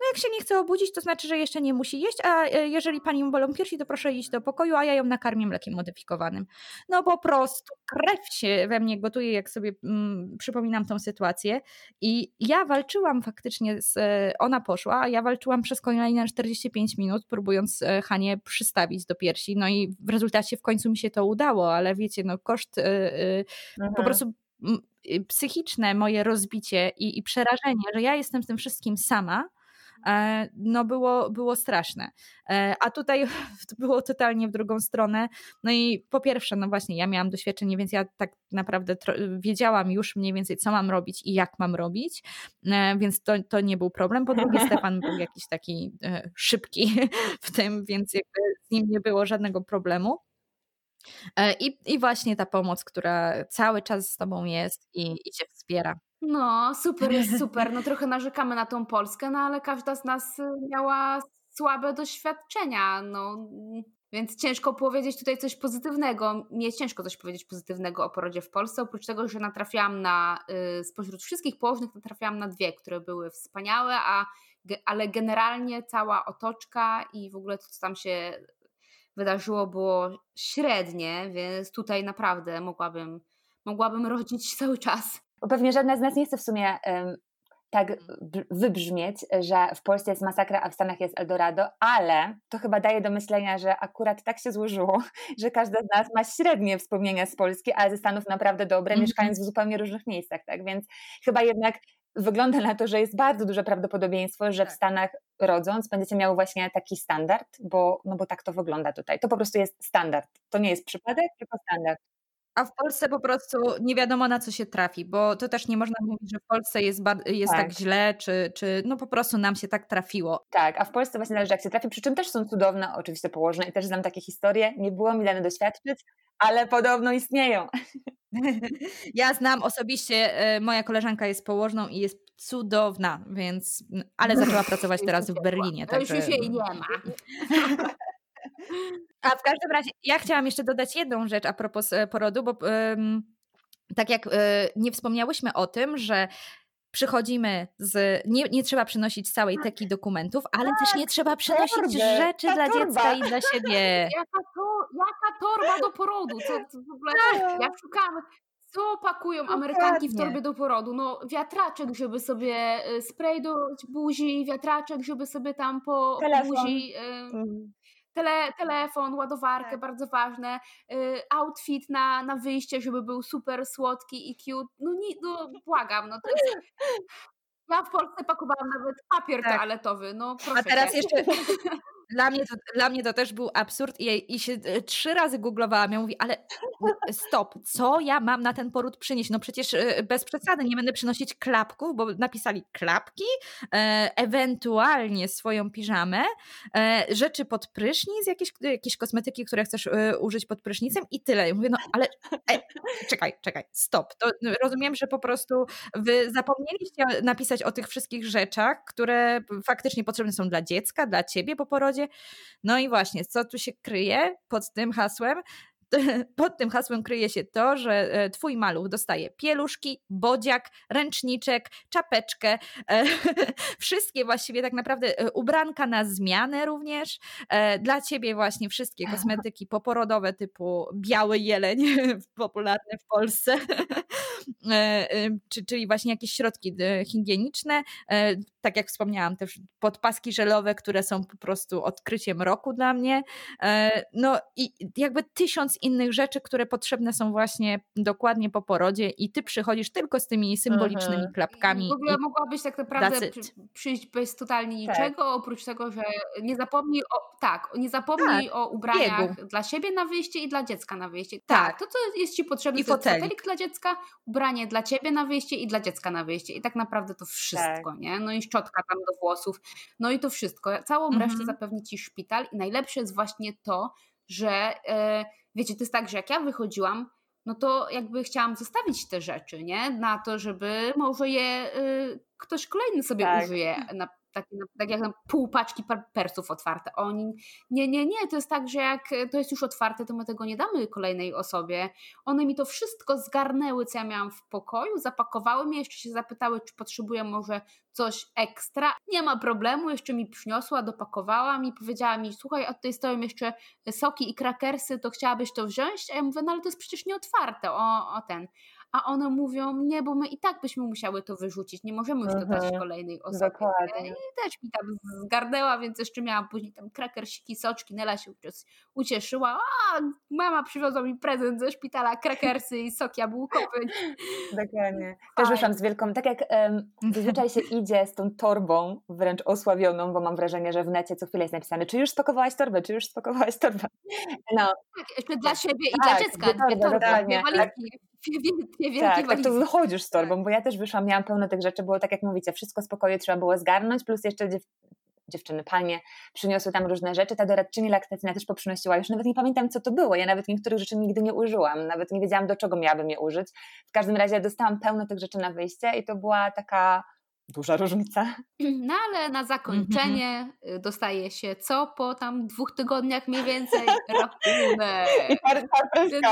no jak się nie chce obudzić, to znaczy, że jeszcze nie musi jeść, a e, jeżeli pani ją bolą piersi, to proszę iść do pokoju, a ja ją nakarmię mlekiem modyfikowanym. No po prostu krew się we mnie gotuje, jak sobie mm, przypominam tą sytuację. I ja walczyłam faktycznie, z, e, ona poszła, a ja walczyłam przez kolejne 45 minut, próbując e, Hanie przystawić do piersi. No i w rezultacie w końcu mi się to udało, ale wiecie, no koszt e, e, po Mhm. prostu y, psychiczne moje rozbicie i, i przerażenie, że ja jestem z tym wszystkim sama, no było, było straszne. E, A tutaj było totalnie w drugą stronę. No i po pierwsze, no właśnie, ja miałam doświadczenie, więc ja tak naprawdę wiedziałam już mniej więcej, co mam robić i jak mam robić, e, więc to, to nie był problem. Po drugie, Stefan był jakiś taki e, szybki w tym, więc z nim nie było żadnego problemu. E, I, I właśnie ta pomoc, która cały czas z tobą jest i, i cię wspiera. No, super jest super. No trochę narzekamy na tą Polskę, no ale każda z nas y, miała słabe doświadczenia, no. Więc ciężko powiedzieć tutaj coś pozytywnego. Mnie ciężko coś powiedzieć pozytywnego o porodzie w Polsce, oprócz tego, że natrafiłam na, y, spośród wszystkich położnych natrafiłam na dwie, które były wspaniałe, a, ale generalnie cała otoczka i w ogóle to, co tam się wydarzyło, było średnie, więc tutaj naprawdę mogłabym, mogłabym rodzić cały czas. Bo pewnie żadna z nas nie chce w sumie em, tak b- wybrzmieć, że w Polsce jest masakra, a w Stanach jest Eldorado, ale to chyba daje do myślenia, że akurat tak się złożyło, że każda z nas ma średnie wspomnienia z Polski, a ze Stanów naprawdę dobre, Mhm. mieszkając w zupełnie różnych miejscach, tak? Więc chyba jednak wygląda na to, że jest bardzo duże prawdopodobieństwo, że w Tak. Stanach rodząc będziecie miały właśnie taki standard, bo, no bo tak to wygląda tutaj. To po prostu jest standard. To nie jest przypadek, tylko standard. A w Polsce po prostu nie wiadomo na co się trafi, bo to też nie można mówić, że w Polsce jest, jest tak. Tak. źle, czy, czy no po prostu nam się tak trafiło. Tak, a w Polsce właśnie zależy jak się trafi, przy czym też są cudowne oczywiście położne i też znam takie historie, nie było mi dane doświadczyć, ale podobno istnieją. Ja znam osobiście, e, moja koleżanka jest położną i jest cudowna, więc, ale zaczęła pracować teraz w Berlinie. To już, Także... już jej nie ma. A w każdym razie, ja chciałam jeszcze dodać jedną rzecz a propos e, porodu, bo em, tak jak e, nie wspomniałyśmy o tym, że przychodzimy z. Nie, nie trzeba przynosić całej teki dokumentów, ale też nie trzeba przynosić torby, rzeczy dla torba. dziecka i dla siebie. Jaka, to, jaka torba do porodu? Co, co w ogóle, ja szukam, co pakują Amerykanki w torbie do porodu? No wiatraczek, żeby sobie y, spray do buzi, wiatraczek, żeby sobie tam po, Telefon. buzi... y, Mm. Tele, telefon, ładowarkę, Tak. bardzo ważne, y, outfit na, na wyjście, żeby był super słodki i cute. No, nie, no błagam, no to jest... Ja w Polsce pakowałam nawet papier Tak. toaletowy, no proszę A teraz cię. jeszcze. Dla mnie, to, dla mnie to też był absurd i, i się e, trzy razy googlowałam. Ja mówię, ale stop, co ja mam na ten poród przynieść? No przecież e, bez przesady nie będę przynosić klapków, bo napisali klapki, e, ewentualnie swoją piżamę, rzeczy pod prysznic, jakieś, jakieś kosmetyki, które chcesz użyć pod prysznicem i tyle. Ja mówię, no ale czekaj, czekaj, stop. To no, rozumiem, że po prostu wy zapomnieliście napisać o tych wszystkich rzeczach, które faktycznie potrzebne są dla dziecka, dla ciebie po porodzie. No i właśnie, co tu się kryje pod tym hasłem? Pod tym hasłem kryje się to, że e, twój maluch dostaje pieluszki, bodziak, ręczniczek, czapeczkę, e, wszystkie właściwie tak naprawdę e, ubranka na zmianę również. Dla ciebie właśnie wszystkie kosmetyki poporodowe typu biały jeleń, popularny w Polsce. Czyli właśnie jakieś środki higieniczne, tak jak wspomniałam, też podpaski żelowe, które są po prostu odkryciem roku dla mnie. No i jakby tysiąc innych rzeczy, które potrzebne są właśnie dokładnie po porodzie i ty przychodzisz tylko z tymi symbolicznymi mhm. klapkami. W ogóle mogłabyś tak naprawdę przy, przyjść bez totalnie tak. niczego, tak. oprócz tego, że nie zapomnij o, tak, nie zapomnij tak. o ubraniach biegu. dla siebie na wyjście i dla dziecka na wyjście. Tak, tak to co jest ci potrzebne, I to fotelik. fotelik dla dziecka, ubranie dla ciebie na wyjście i dla dziecka na wyjście. I tak naprawdę to wszystko, tak. nie? No i szczotka tam do włosów, no i to wszystko. Całą mhm. resztę zapewni ci szpital i najlepsze jest właśnie to, że e, wiecie, to jest tak, że jak ja wychodziłam, no to jakby chciałam zostawić te rzeczy, nie? Na to, żeby może je y, ktoś kolejny sobie tak. użyje na tak, tak jak pół paczki persów otwarte. Oni, nie, nie, nie, to jest tak, że jak to jest już otwarte, to my tego nie damy kolejnej osobie. One mi to wszystko zgarnęły, co ja miałam w pokoju, zapakowały mnie, jeszcze się zapytały, czy potrzebuję może coś ekstra. Nie ma problemu, jeszcze mi przyniosła, dopakowała mi, powiedziała mi, słuchaj, a tutaj stoją jeszcze soki i krakersy, to chciałabyś to wziąć? A ja mówię, no ale to jest przecież nieotwarte, o, o ten a one mówią, nie, bo my i tak byśmy musiały to wyrzucić, nie możemy już dodać mhm. kolejnej osobie. Dokładnie. I też mi tam zgarnęła, więc jeszcze miałam później tam krakersiki, soczki, Nela się ucieszyła, a mama przywiozła mi prezent ze szpitala, krakersy i sok jabłkowy. Dokładnie. Też wyszłam z wielką, tak jak um, zazwyczaj się idzie z tą torbą wręcz osławioną, bo mam wrażenie, że w necie co chwilę jest napisane, czy już spakowałaś torbę, czy już spakowałaś torbę. No. Tak, jeszcze dla siebie i tak, dla dziecka. Dwie torby, dwie tak dwie wielkie tak, tak, to wychodzisz z torbą, tak. bo ja też wyszłam, miałam pełno tych rzeczy, było tak jak mówicie, wszystko spokoju trzeba było zgarnąć, plus jeszcze dziew dziewczyny, panie przyniosły tam różne rzeczy, ta doradczyni laktacyjna też poprzynosiła, już nawet nie pamiętam co to było, ja nawet niektórych rzeczy nigdy nie użyłam, nawet nie wiedziałam do czego miałabym je użyć, w każdym razie dostałam pełno tych rzeczy na wyjście i to była taka duża różnica. No ale na zakończenie mm-hmm. dostaje się co po tam dwóch tygodniach mniej więcej? Rachunek. I par, Więc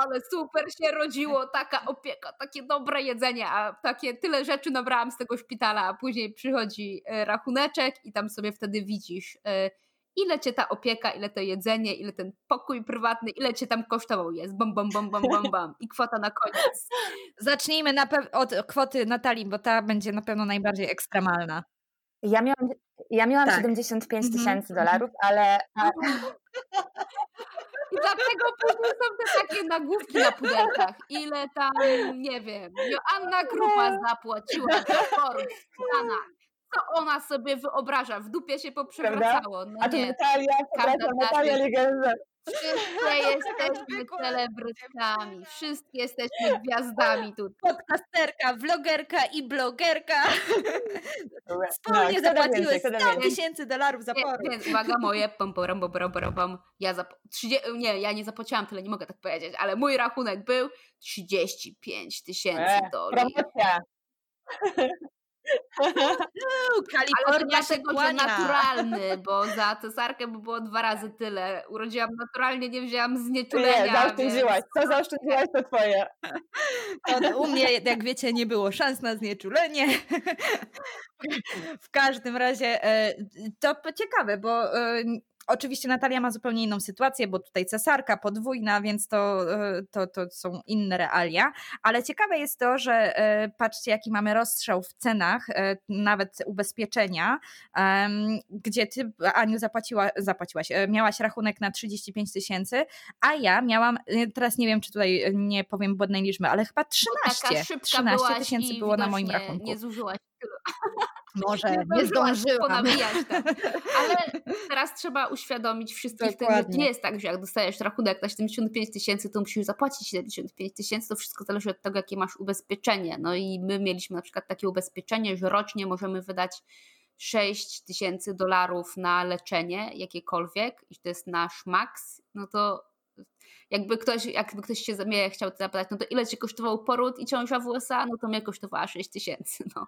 ale super się rodziło, taka opieka, takie dobre jedzenie, a takie tyle rzeczy nabrałam z tego szpitala, a później przychodzi e, rachuneczek i tam sobie wtedy widzisz e, ile cię ta opieka, ile to jedzenie, ile ten pokój prywatny, ile cię tam kosztował jest. Bam, bam, bam, bam, bam, bam. I kwota na koniec. Zacznijmy na od kwoty Natalii, bo ta będzie na pewno najbardziej ekstremalna. Ja miałam, ja miałam tak. 75 mhm, tysięcy mm -hmm. dolarów, ale... I dlatego później są te takie nagłówki na pudełkach. Ile tam, nie wiem, Joanna Krupa zapłaciła za Forbes Stanach co ona sobie wyobraża. W dupie się poprzewracało. No A tu Natalia, przepraszam, Natalia Legenda. Wszyscy jesteśmy celebrytkami, wszystkie jesteśmy gwiazdami tu. Podcasterka, vlogerka i blogerka. Wspólnie no, zapłaciły 100 tysięcy dolarów za poród. Więc uwaga moje, pom, pom, pom, pom, pom, pom. Ja zap... 30... Nie, ja nie zapłaciłam tyle, nie mogę tak powiedzieć, ale mój rachunek był 35 tysięcy e, dolarów. Promocja. Ale to dlatego, że naturalny, bo za cesarkę by było dwa razy tyle. Urodziłam naturalnie, nie wzięłam znieczulenia. Nie, zaoszczędziłaś. Więc... Co zaoszczędziłaś, to twoje. To u mnie, jak wiecie, nie było szans na znieczulenie. W każdym razie e, to ciekawe, bo e, Oczywiście Natalia ma zupełnie inną sytuację, bo tutaj cesarka podwójna, więc to, e, to, to są inne realia. Ale ciekawe jest to, że e, patrzcie, jaki mamy rozstrzał w cenach, e, nawet ubezpieczenia, gdzie ty, Aniu, zapłaciła, zapłaciłaś, miałaś rachunek na 35 tysięcy, a ja miałam, teraz nie wiem, czy tutaj nie powiem błędnej liczby, ale chyba 13. 13 tysięcy było na moim rachunku. Nie zużyłaś może nie, nie zdążyłam. Ale teraz trzeba uświadomić wszystkich, to nie jest tak, że jak dostajesz rachunek na 75 tysięcy, to musisz zapłacić 75 tysięcy, to wszystko zależy od tego, jakie masz ubezpieczenie. No i my mieliśmy na przykład takie ubezpieczenie, że rocznie możemy wydać 6 tysięcy dolarów na leczenie jakiekolwiek i to jest nasz maks, no to jakby ktoś, jakby ktoś się mnie chciał zapytać, no to ile ci kosztował poród i ciąża w USA, no to mnie kosztowała 6 tysięcy, no.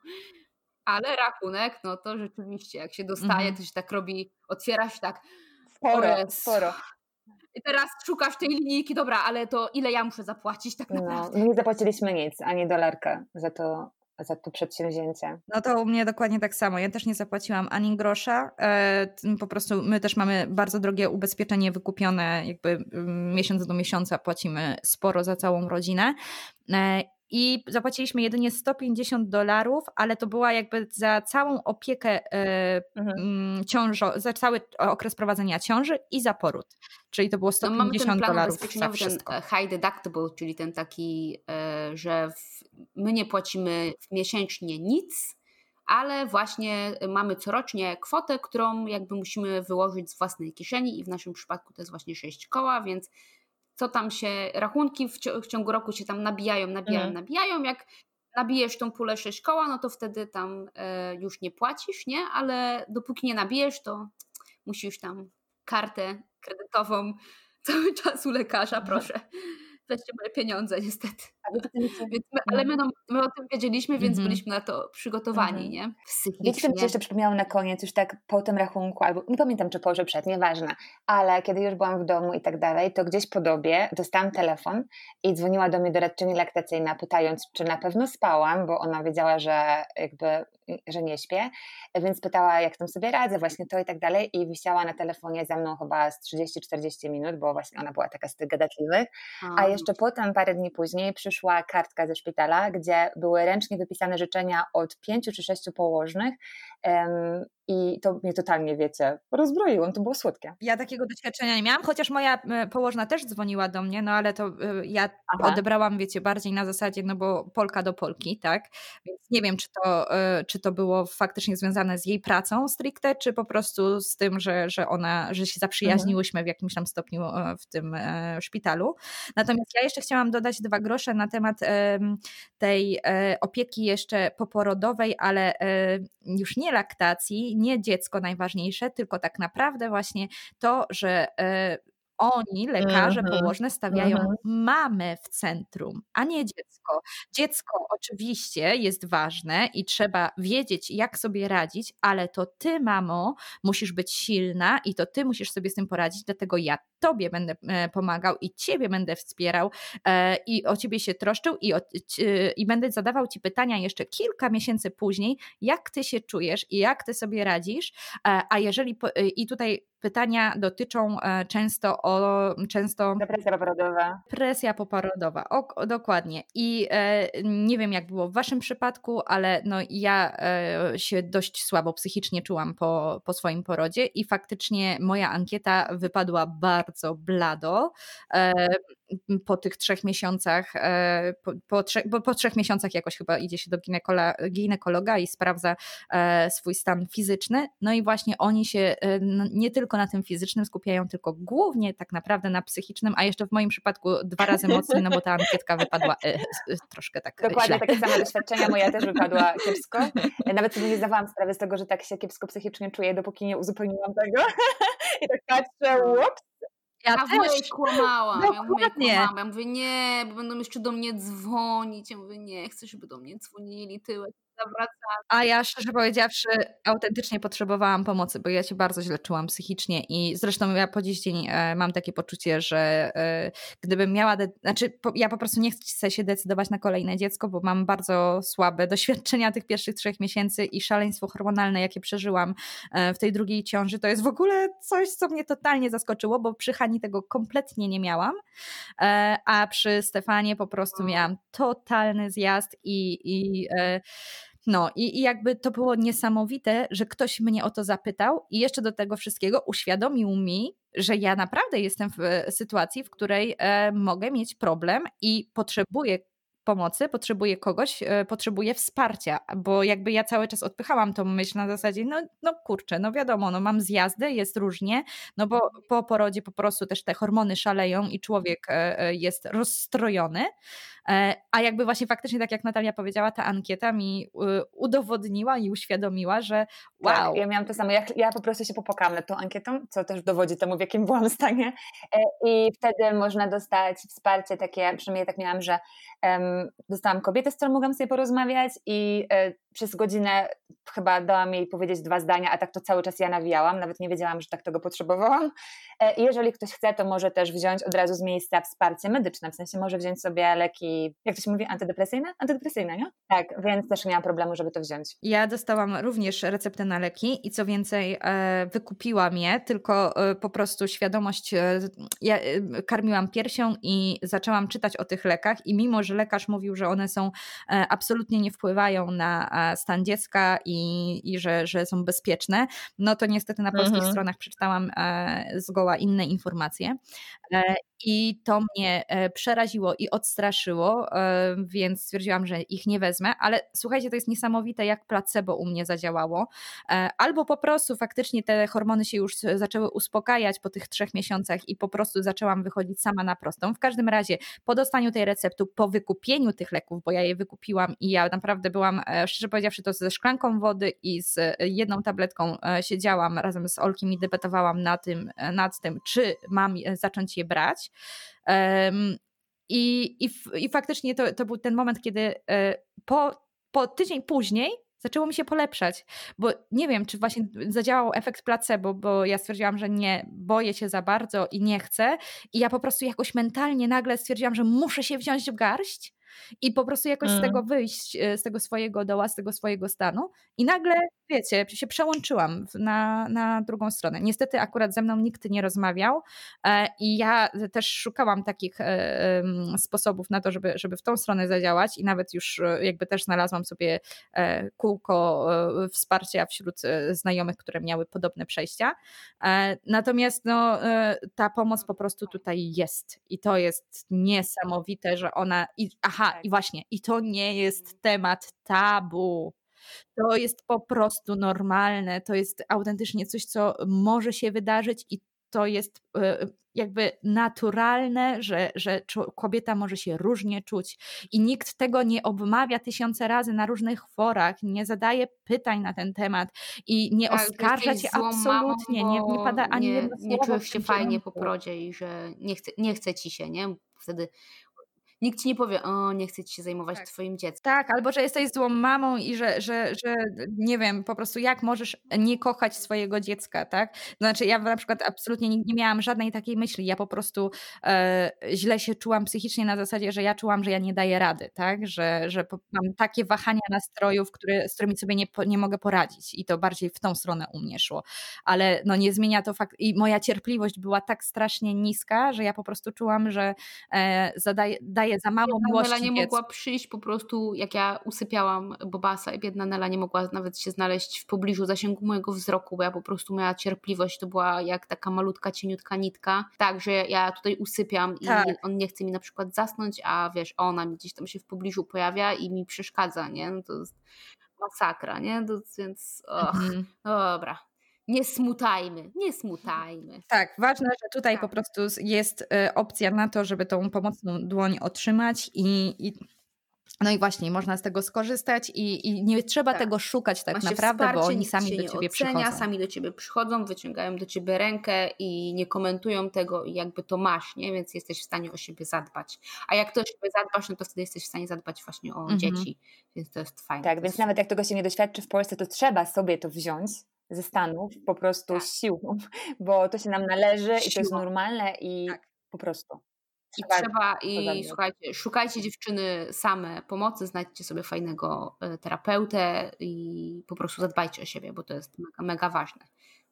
Ale rachunek, no to rzeczywiście, jak się dostaje, mhm. to się tak robi, otwiera się tak. Sporo, sporo. I teraz szukasz tej linijki, dobra, ale to ile ja muszę zapłacić tak no, naprawdę? No, nie zapłaciliśmy nic, ani dolarka za to, za to przedsięwzięcie. No to u mnie dokładnie tak samo. Ja też nie zapłaciłam ani grosza. E, po prostu my też mamy bardzo drogie ubezpieczenie wykupione, jakby mm, miesiąc do miesiąca płacimy sporo za całą rodzinę. E, i zapłaciliśmy jedynie 150 dolarów, ale to była jakby za całą opiekę e, mhm. Ciążo, za cały okres prowadzenia ciąży i za poród. Czyli to było 150 no, dolarów za wszystko. Ten high deductible, czyli ten taki, e, że w, my nie płacimy miesięcznie nic, ale właśnie mamy corocznie kwotę, którą jakby musimy wyłożyć z własnej kieszeni i w naszym przypadku to jest właśnie 6 koła, więc co tam się, rachunki w, w ciągu roku się tam nabijają, nabijają, mhm. nabijają. Jak nabijesz tą pulę 6 koła, no to wtedy tam e, już nie płacisz, nie? Ale dopóki nie nabijesz, to musisz tam kartę kredytową cały czas u lekarza, proszę weźcie moje pieniądze niestety. Więc my, ale my, no, my, o tym wiedzieliśmy, więc mm-hmm. byliśmy na to przygotowani, mm-hmm. nie? Psychicznie. Wiecie, co mi się jeszcze przypomniało na koniec, już tak po tym rachunku, albo nie pamiętam, czy po, że przed, nieważne, ale kiedy już byłam w domu i tak dalej, to gdzieś po dobie dostałam telefon i dzwoniła do mnie doradczyni laktacyjna, pytając, czy na pewno spałam, bo ona wiedziała, że jakby, że nie śpię, więc pytała, jak tam sobie radzę, właśnie to i tak dalej i wisiała na telefonie ze mną chyba z 30-40 minut, bo właśnie ona była taka z tych gadatliwych, a jeszcze potem, parę dni później, przyszła kartka ze szpitala, gdzie były ręcznie wypisane życzenia od pięciu czy sześciu położnych i to mnie totalnie, wiecie, rozbroiło, to było słodkie. Ja takiego doświadczenia nie miałam, chociaż moja e, położna też dzwoniła do mnie, no ale to e, ja Aha. odebrałam, wiecie, bardziej na zasadzie, no bo Polka do Polki, tak? Więc nie wiem, czy to, e, czy to było faktycznie związane z jej pracą stricte, czy po prostu z tym, że, że ona, że się zaprzyjaźniłyśmy w jakimś tam stopniu w tym szpitalu. Natomiast ja jeszcze chciałam dodać dwa grosze na temat tej opieki jeszcze poporodowej, ale już nie laktacji, nie dziecko najważniejsze, tylko tak naprawdę właśnie to, że e, oni, lekarze mm-hmm. położne, stawiają mm-hmm. mamę w centrum, a nie dziecko. Dziecko oczywiście jest ważne i trzeba wiedzieć, jak sobie radzić, ale to ty, mamo, musisz być silna i to ty musisz sobie z tym poradzić, dlatego ja tobie będę e, pomagał i ciebie będę wspierał e, i o ciebie się troszczył i, o, i będę zadawał ci pytania jeszcze kilka miesięcy później, jak ty się czujesz i jak ty sobie radzisz, e, a jeżeli, i tutaj pytania dotyczą często o często. Depresja poporodowa. Presja poporodowa, o, dokładnie. I e, nie wiem, jak było w Waszym przypadku, ale no, ja e, się dość słabo psychicznie czułam po, po swoim porodzie i faktycznie moja ankieta wypadła bardzo blado. E, po tych trzech miesiącach, e, po, po, trzech, bo po trzech miesiącach jakoś chyba idzie się do ginekologa, ginekologa i sprawdza e, swój stan fizyczny. No i właśnie oni się e, nie tylko na tym fizycznym skupiają, tylko głównie tak naprawdę na psychicznym, a jeszcze w moim przypadku dwa razy mocniej, no bo ta ankietka wypadła troszkę tak Dokładnie źle. takie same doświadczenia, moja też wypadła kiepsko. Nawet sobie nie zdawałam sprawy z tego, że tak się kiepsko psychicznie czuję, dopóki nie uzupełniłam tego. I tak patrzę, ups, ja, ja też kłamałam. Ja mówię, kłamałam. Ja mówię, nie, bo będą jeszcze do mnie dzwonić. Ja mówię, nie, chcę, żeby do mnie dzwonili, tyłek zawracamy. A ja szczerze powiedziawszy, autentycznie potrzebowałam pomocy, bo ja się bardzo źle czułam psychicznie i zresztą ja po dziś dzień e, mam takie poczucie, że e, gdybym miała, znaczy po, ja po prostu nie chcę się decydować na kolejne dziecko, bo mam bardzo słabe doświadczenia tych pierwszych trzech miesięcy i szaleństwo hormonalne, jakie przeżyłam e, w tej drugiej ciąży, to jest w ogóle coś, co mnie totalnie zaskoczyło, bo przy Hani tego kompletnie nie miałam, a przy Stefanie po prostu miałam totalny zjazd i, i no i, i jakby to było niesamowite, że ktoś mnie o to zapytał i jeszcze do tego wszystkiego uświadomił mi, że ja naprawdę jestem w e, sytuacji, w której e, mogę mieć problem i potrzebuję pomocy, potrzebuję kogoś, e, potrzebuję wsparcia, bo jakby ja cały czas odpychałam tą myśl na zasadzie, no, no kurczę, no wiadomo, no mam zjazdy, jest różnie, no bo po porodzie po prostu też te hormony szaleją i człowiek jest rozstrojony, E, a jakby właśnie faktycznie, tak jak Natalia powiedziała, ta ankieta mi y, udowodniła i uświadomiła, że tak, wow. Tak, ja miałam to samo. Ja, ja po prostu się popłakałam nad tą ankietą, co też dowodzi temu, w jakim byłam stanie. E, I wtedy można dostać wsparcie takie, przynajmniej tak miałam, że um, dostałam kobietę, z którą mogłam sobie porozmawiać i e, przez godzinę chyba dałam jej powiedzieć dwa zdania, a tak to cały czas ja nawijałam, nawet nie wiedziałam, że tak tego potrzebowałam. I jeżeli ktoś chce, to może też wziąć od razu z miejsca wsparcie medyczne, w sensie może wziąć sobie leki jak to się mówi, antydepresyjne? Antydepresyjne, nie? Tak, więc też nie miałam problemu, żeby to wziąć. Ja dostałam również receptę na leki i co więcej, e, wykupiłam je, tylko e, po prostu świadomość, e, ja karmiłam piersią i zaczęłam czytać o tych lekach i mimo, że lekarz lekarz mówił, że one są absolutnie nie wpływają na stan dziecka i, i że, że są bezpieczne, no to niestety na polskich mhm. stronach przeczytałam zgoła inne informacje. I to mnie przeraziło i odstraszyło, więc stwierdziłam, że ich nie wezmę, ale słuchajcie, to jest niesamowite, jak placebo u mnie zadziałało. Albo po prostu faktycznie te hormony się już zaczęły uspokajać po tych trzech miesiącach i po prostu zaczęłam wychodzić sama na prostą. W każdym razie po dostaniu tej recepty, po wykupieniu tych leków, bo ja je wykupiłam i ja naprawdę byłam, e, szczerze powiedziawszy, to ze szklanką wody i z jedną tabletką e, siedziałam razem z Olkiem i debatowałam na tym, e, nad tym, czy mam zacząć je brać. I, i, i faktycznie to, to był ten moment, kiedy po, po tydzień później zaczęło mi się polepszać, bo nie wiem, czy właśnie zadziałał efekt placebo, bo ja stwierdziłam, że nie, boję się za bardzo i nie chcę i ja po prostu jakoś mentalnie nagle stwierdziłam, że muszę się wziąć w garść i po prostu jakoś mm. z tego wyjść, e, z tego swojego doła, z tego swojego stanu i nagle, wiecie, się przełączyłam na, na drugą stronę. Niestety akurat ze mną nikt nie rozmawiał e, i ja też szukałam takich e, sposobów na to, żeby, żeby w tą stronę zadziałać i nawet już jakby też znalazłam sobie kółko wsparcia wśród znajomych, które miały podobne przejścia. Natomiast no, ta pomoc po prostu tutaj jest i to jest niesamowite, że ona, i, aha, tak. i właśnie, i to nie jest temat tabu. To jest po prostu normalne, to jest autentycznie coś, co może się wydarzyć i to jest e, jakby naturalne, że, że kobieta może się różnie czuć i nikt tego nie obmawia tysiące razy na różnych forach, nie zadaje pytań na ten temat i nie tak, oskarża cię absolutnie, mamą, nie, nie pada ani nie, jedno słowo. Nie czujesz się fajnie po porodzie i że nie chce, nie chce ci się, nie? Wtedy nikt ci nie powie, o, nie chcę ci się zajmować tak. twoim dzieckiem. Tak, albo że jesteś złą mamą i że, że, że nie wiem, po prostu jak możesz nie kochać swojego dziecka, tak? Znaczy ja na przykład absolutnie nie, nie miałam żadnej takiej myśli, ja po prostu e, źle się czułam psychicznie na zasadzie, że ja czułam, że ja nie daję rady, tak? Że, że mam takie wahania nastrojów, które, z którymi sobie nie, nie mogę poradzić i to bardziej w tą stronę u mnie szło. Ale no nie zmienia to fakt i moja cierpliwość była tak strasznie niska, że ja po prostu czułam, że e, zadaję, daję daje za mało biedna miłości. Nela nie mogła przyjść po prostu, jak ja usypiałam Bobasa i biedna Nela nie mogła nawet się znaleźć w pobliżu zasięgu mojego wzroku, bo ja po prostu miała cierpliwość, to była jak taka malutka, cieniutka nitka. Tak, że ja tutaj usypiam tak. i on nie chce mi na przykład zasnąć, a wiesz, ona mi gdzieś tam się w pobliżu pojawia i mi przeszkadza, nie? No to jest masakra, nie? To, więc, och, mhm. dobra, nie smutajmy, nie smutajmy. Tak, ważne, że tutaj tak. po prostu jest e, opcja na to, żeby tą pomocną dłoń otrzymać i, i no i właśnie, można z tego skorzystać i, i nie trzeba tak. tego szukać tak naprawdę, bo oni sami do ciebie ocenia, przychodzą. Sami do ciebie przychodzą, wyciągają do ciebie rękę i nie komentują tego i jakby to masz, nie? więc jesteś w stanie o siebie zadbać. A jak to o siebie zadbasz, no to wtedy jesteś w stanie zadbać właśnie o mhm. dzieci, więc to jest fajne. Tak, więc nawet jak tego się nie doświadczy w Polsce, to trzeba sobie to wziąć ze Stanów po prostu tak. siłą, bo to się nam należy siłą. i to jest normalne i tak. po prostu. I trzeba, i słuchajcie, szukajcie dziewczyny same pomocy, znajdźcie sobie fajnego e, terapeutę i po prostu zadbajcie o siebie, bo to jest mega, mega ważne.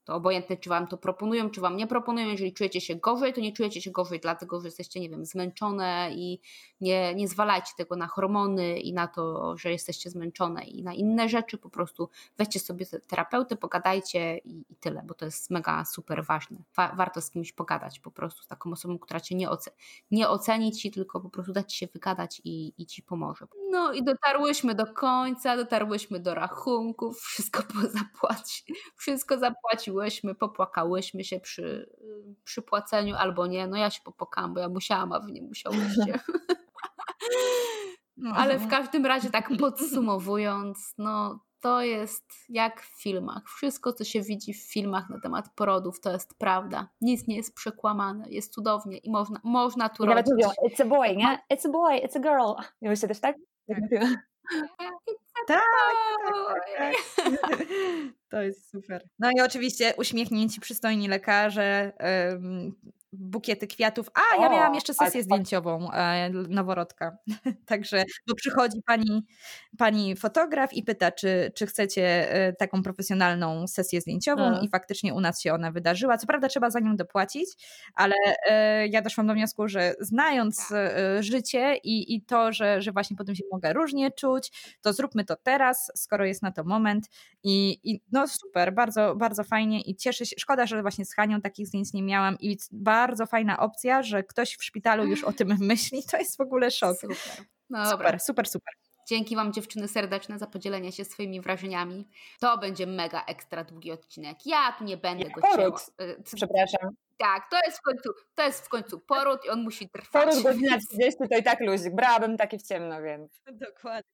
To obojętne, czy wam to proponują, czy wam nie proponują. Jeżeli czujecie się gorzej, to nie czujecie się gorzej, dlatego że jesteście, nie wiem, zmęczone i nie, nie zwalajcie tego na hormony i na to, że jesteście zmęczone i na inne rzeczy. Po prostu weźcie sobie terapeutę, pogadajcie i, i tyle, bo to jest mega super ważne. Wa warto z kimś pogadać po prostu, z taką osobą, która cię nie, oce nie oceni ci, tylko po prostu dać ci się wygadać i, i ci pomoże. No i dotarłyśmy do końca, dotarłyśmy do rachunków, wszystko zapłaci, wszystko zapłacił popłakałyśmy, popłakałyśmy się przy, przy płaceniu albo nie. No ja się popłakałam, bo ja musiałam, a wy nie musiałyście. No. Ale w każdym razie tak podsumowując, no to jest jak w filmach. Wszystko, co się widzi w filmach na temat porodów, to jest prawda. Nic nie jest przekłamane, jest cudownie i można, można tu I rodzić. Nawet mówią, it's a boy, nie? It's a boy, it's a girl. Nie myślicie też tak? tak. Tak, tak, tak, To jest super. No i oczywiście uśmiechnięci, przystojni lekarze, bukiety kwiatów. A, ja miałam jeszcze sesję zdjęciową e, noworodka. Także, bo przychodzi pani, pani fotograf i pyta, czy, czy chcecie e, taką profesjonalną sesję zdjęciową A. i faktycznie u nas się ona wydarzyła. Co prawda trzeba za nią dopłacić, ale e, ja doszłam do wniosku, że znając tak. życie i, i to, że, że właśnie potem się mogę różnie czuć, to zróbmy to teraz, skoro jest na to moment i, i no super, bardzo, bardzo fajnie i cieszę się. Szkoda, że właśnie z Hanią takich zdjęć nie miałam i bardzo fajna opcja, że ktoś w szpitalu już o tym myśli. To jest w ogóle szok. Super, no super, super, super. Dzięki Wam dziewczyny serdeczne za podzielenie się swoimi wrażeniami. To będzie mega ekstra długi odcinek. Ja tu nie będę go cięła. Y, Przepraszam. Tak, to jest w końcu, to jest w końcu poród i on musi trwać. Poród godzina 30 to i tak luzik. Brałabym taki w ciemno, więc. Dokładnie.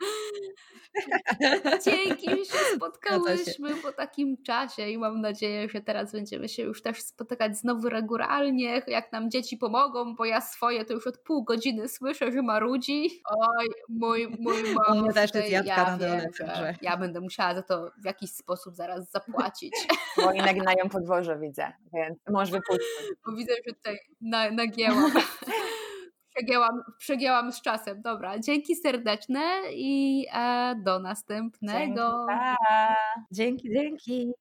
Dzięki, że się spotkałyśmy po takim czasie i mam nadzieję, że teraz będziemy się już też spotykać znowu regularnie, jak nam dzieci pomogą, bo ja swoje to już od pół godziny słyszę, że marudzi. Oj, mój, mój mąż. mnie też jest jadka ja na dole. Ja będę musiała za to w jakiś sposób zaraz zapłacić. Bo oni naginają podwoże, widzę, więc mąż wypuścić. Bo widzę, że tutaj na, nagięłam. przegięłam, przegięłam z czasem. Dobra, dzięki serdeczne i e, do następnego. Dzięki, dzięki. dzięki.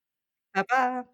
Pa, pa.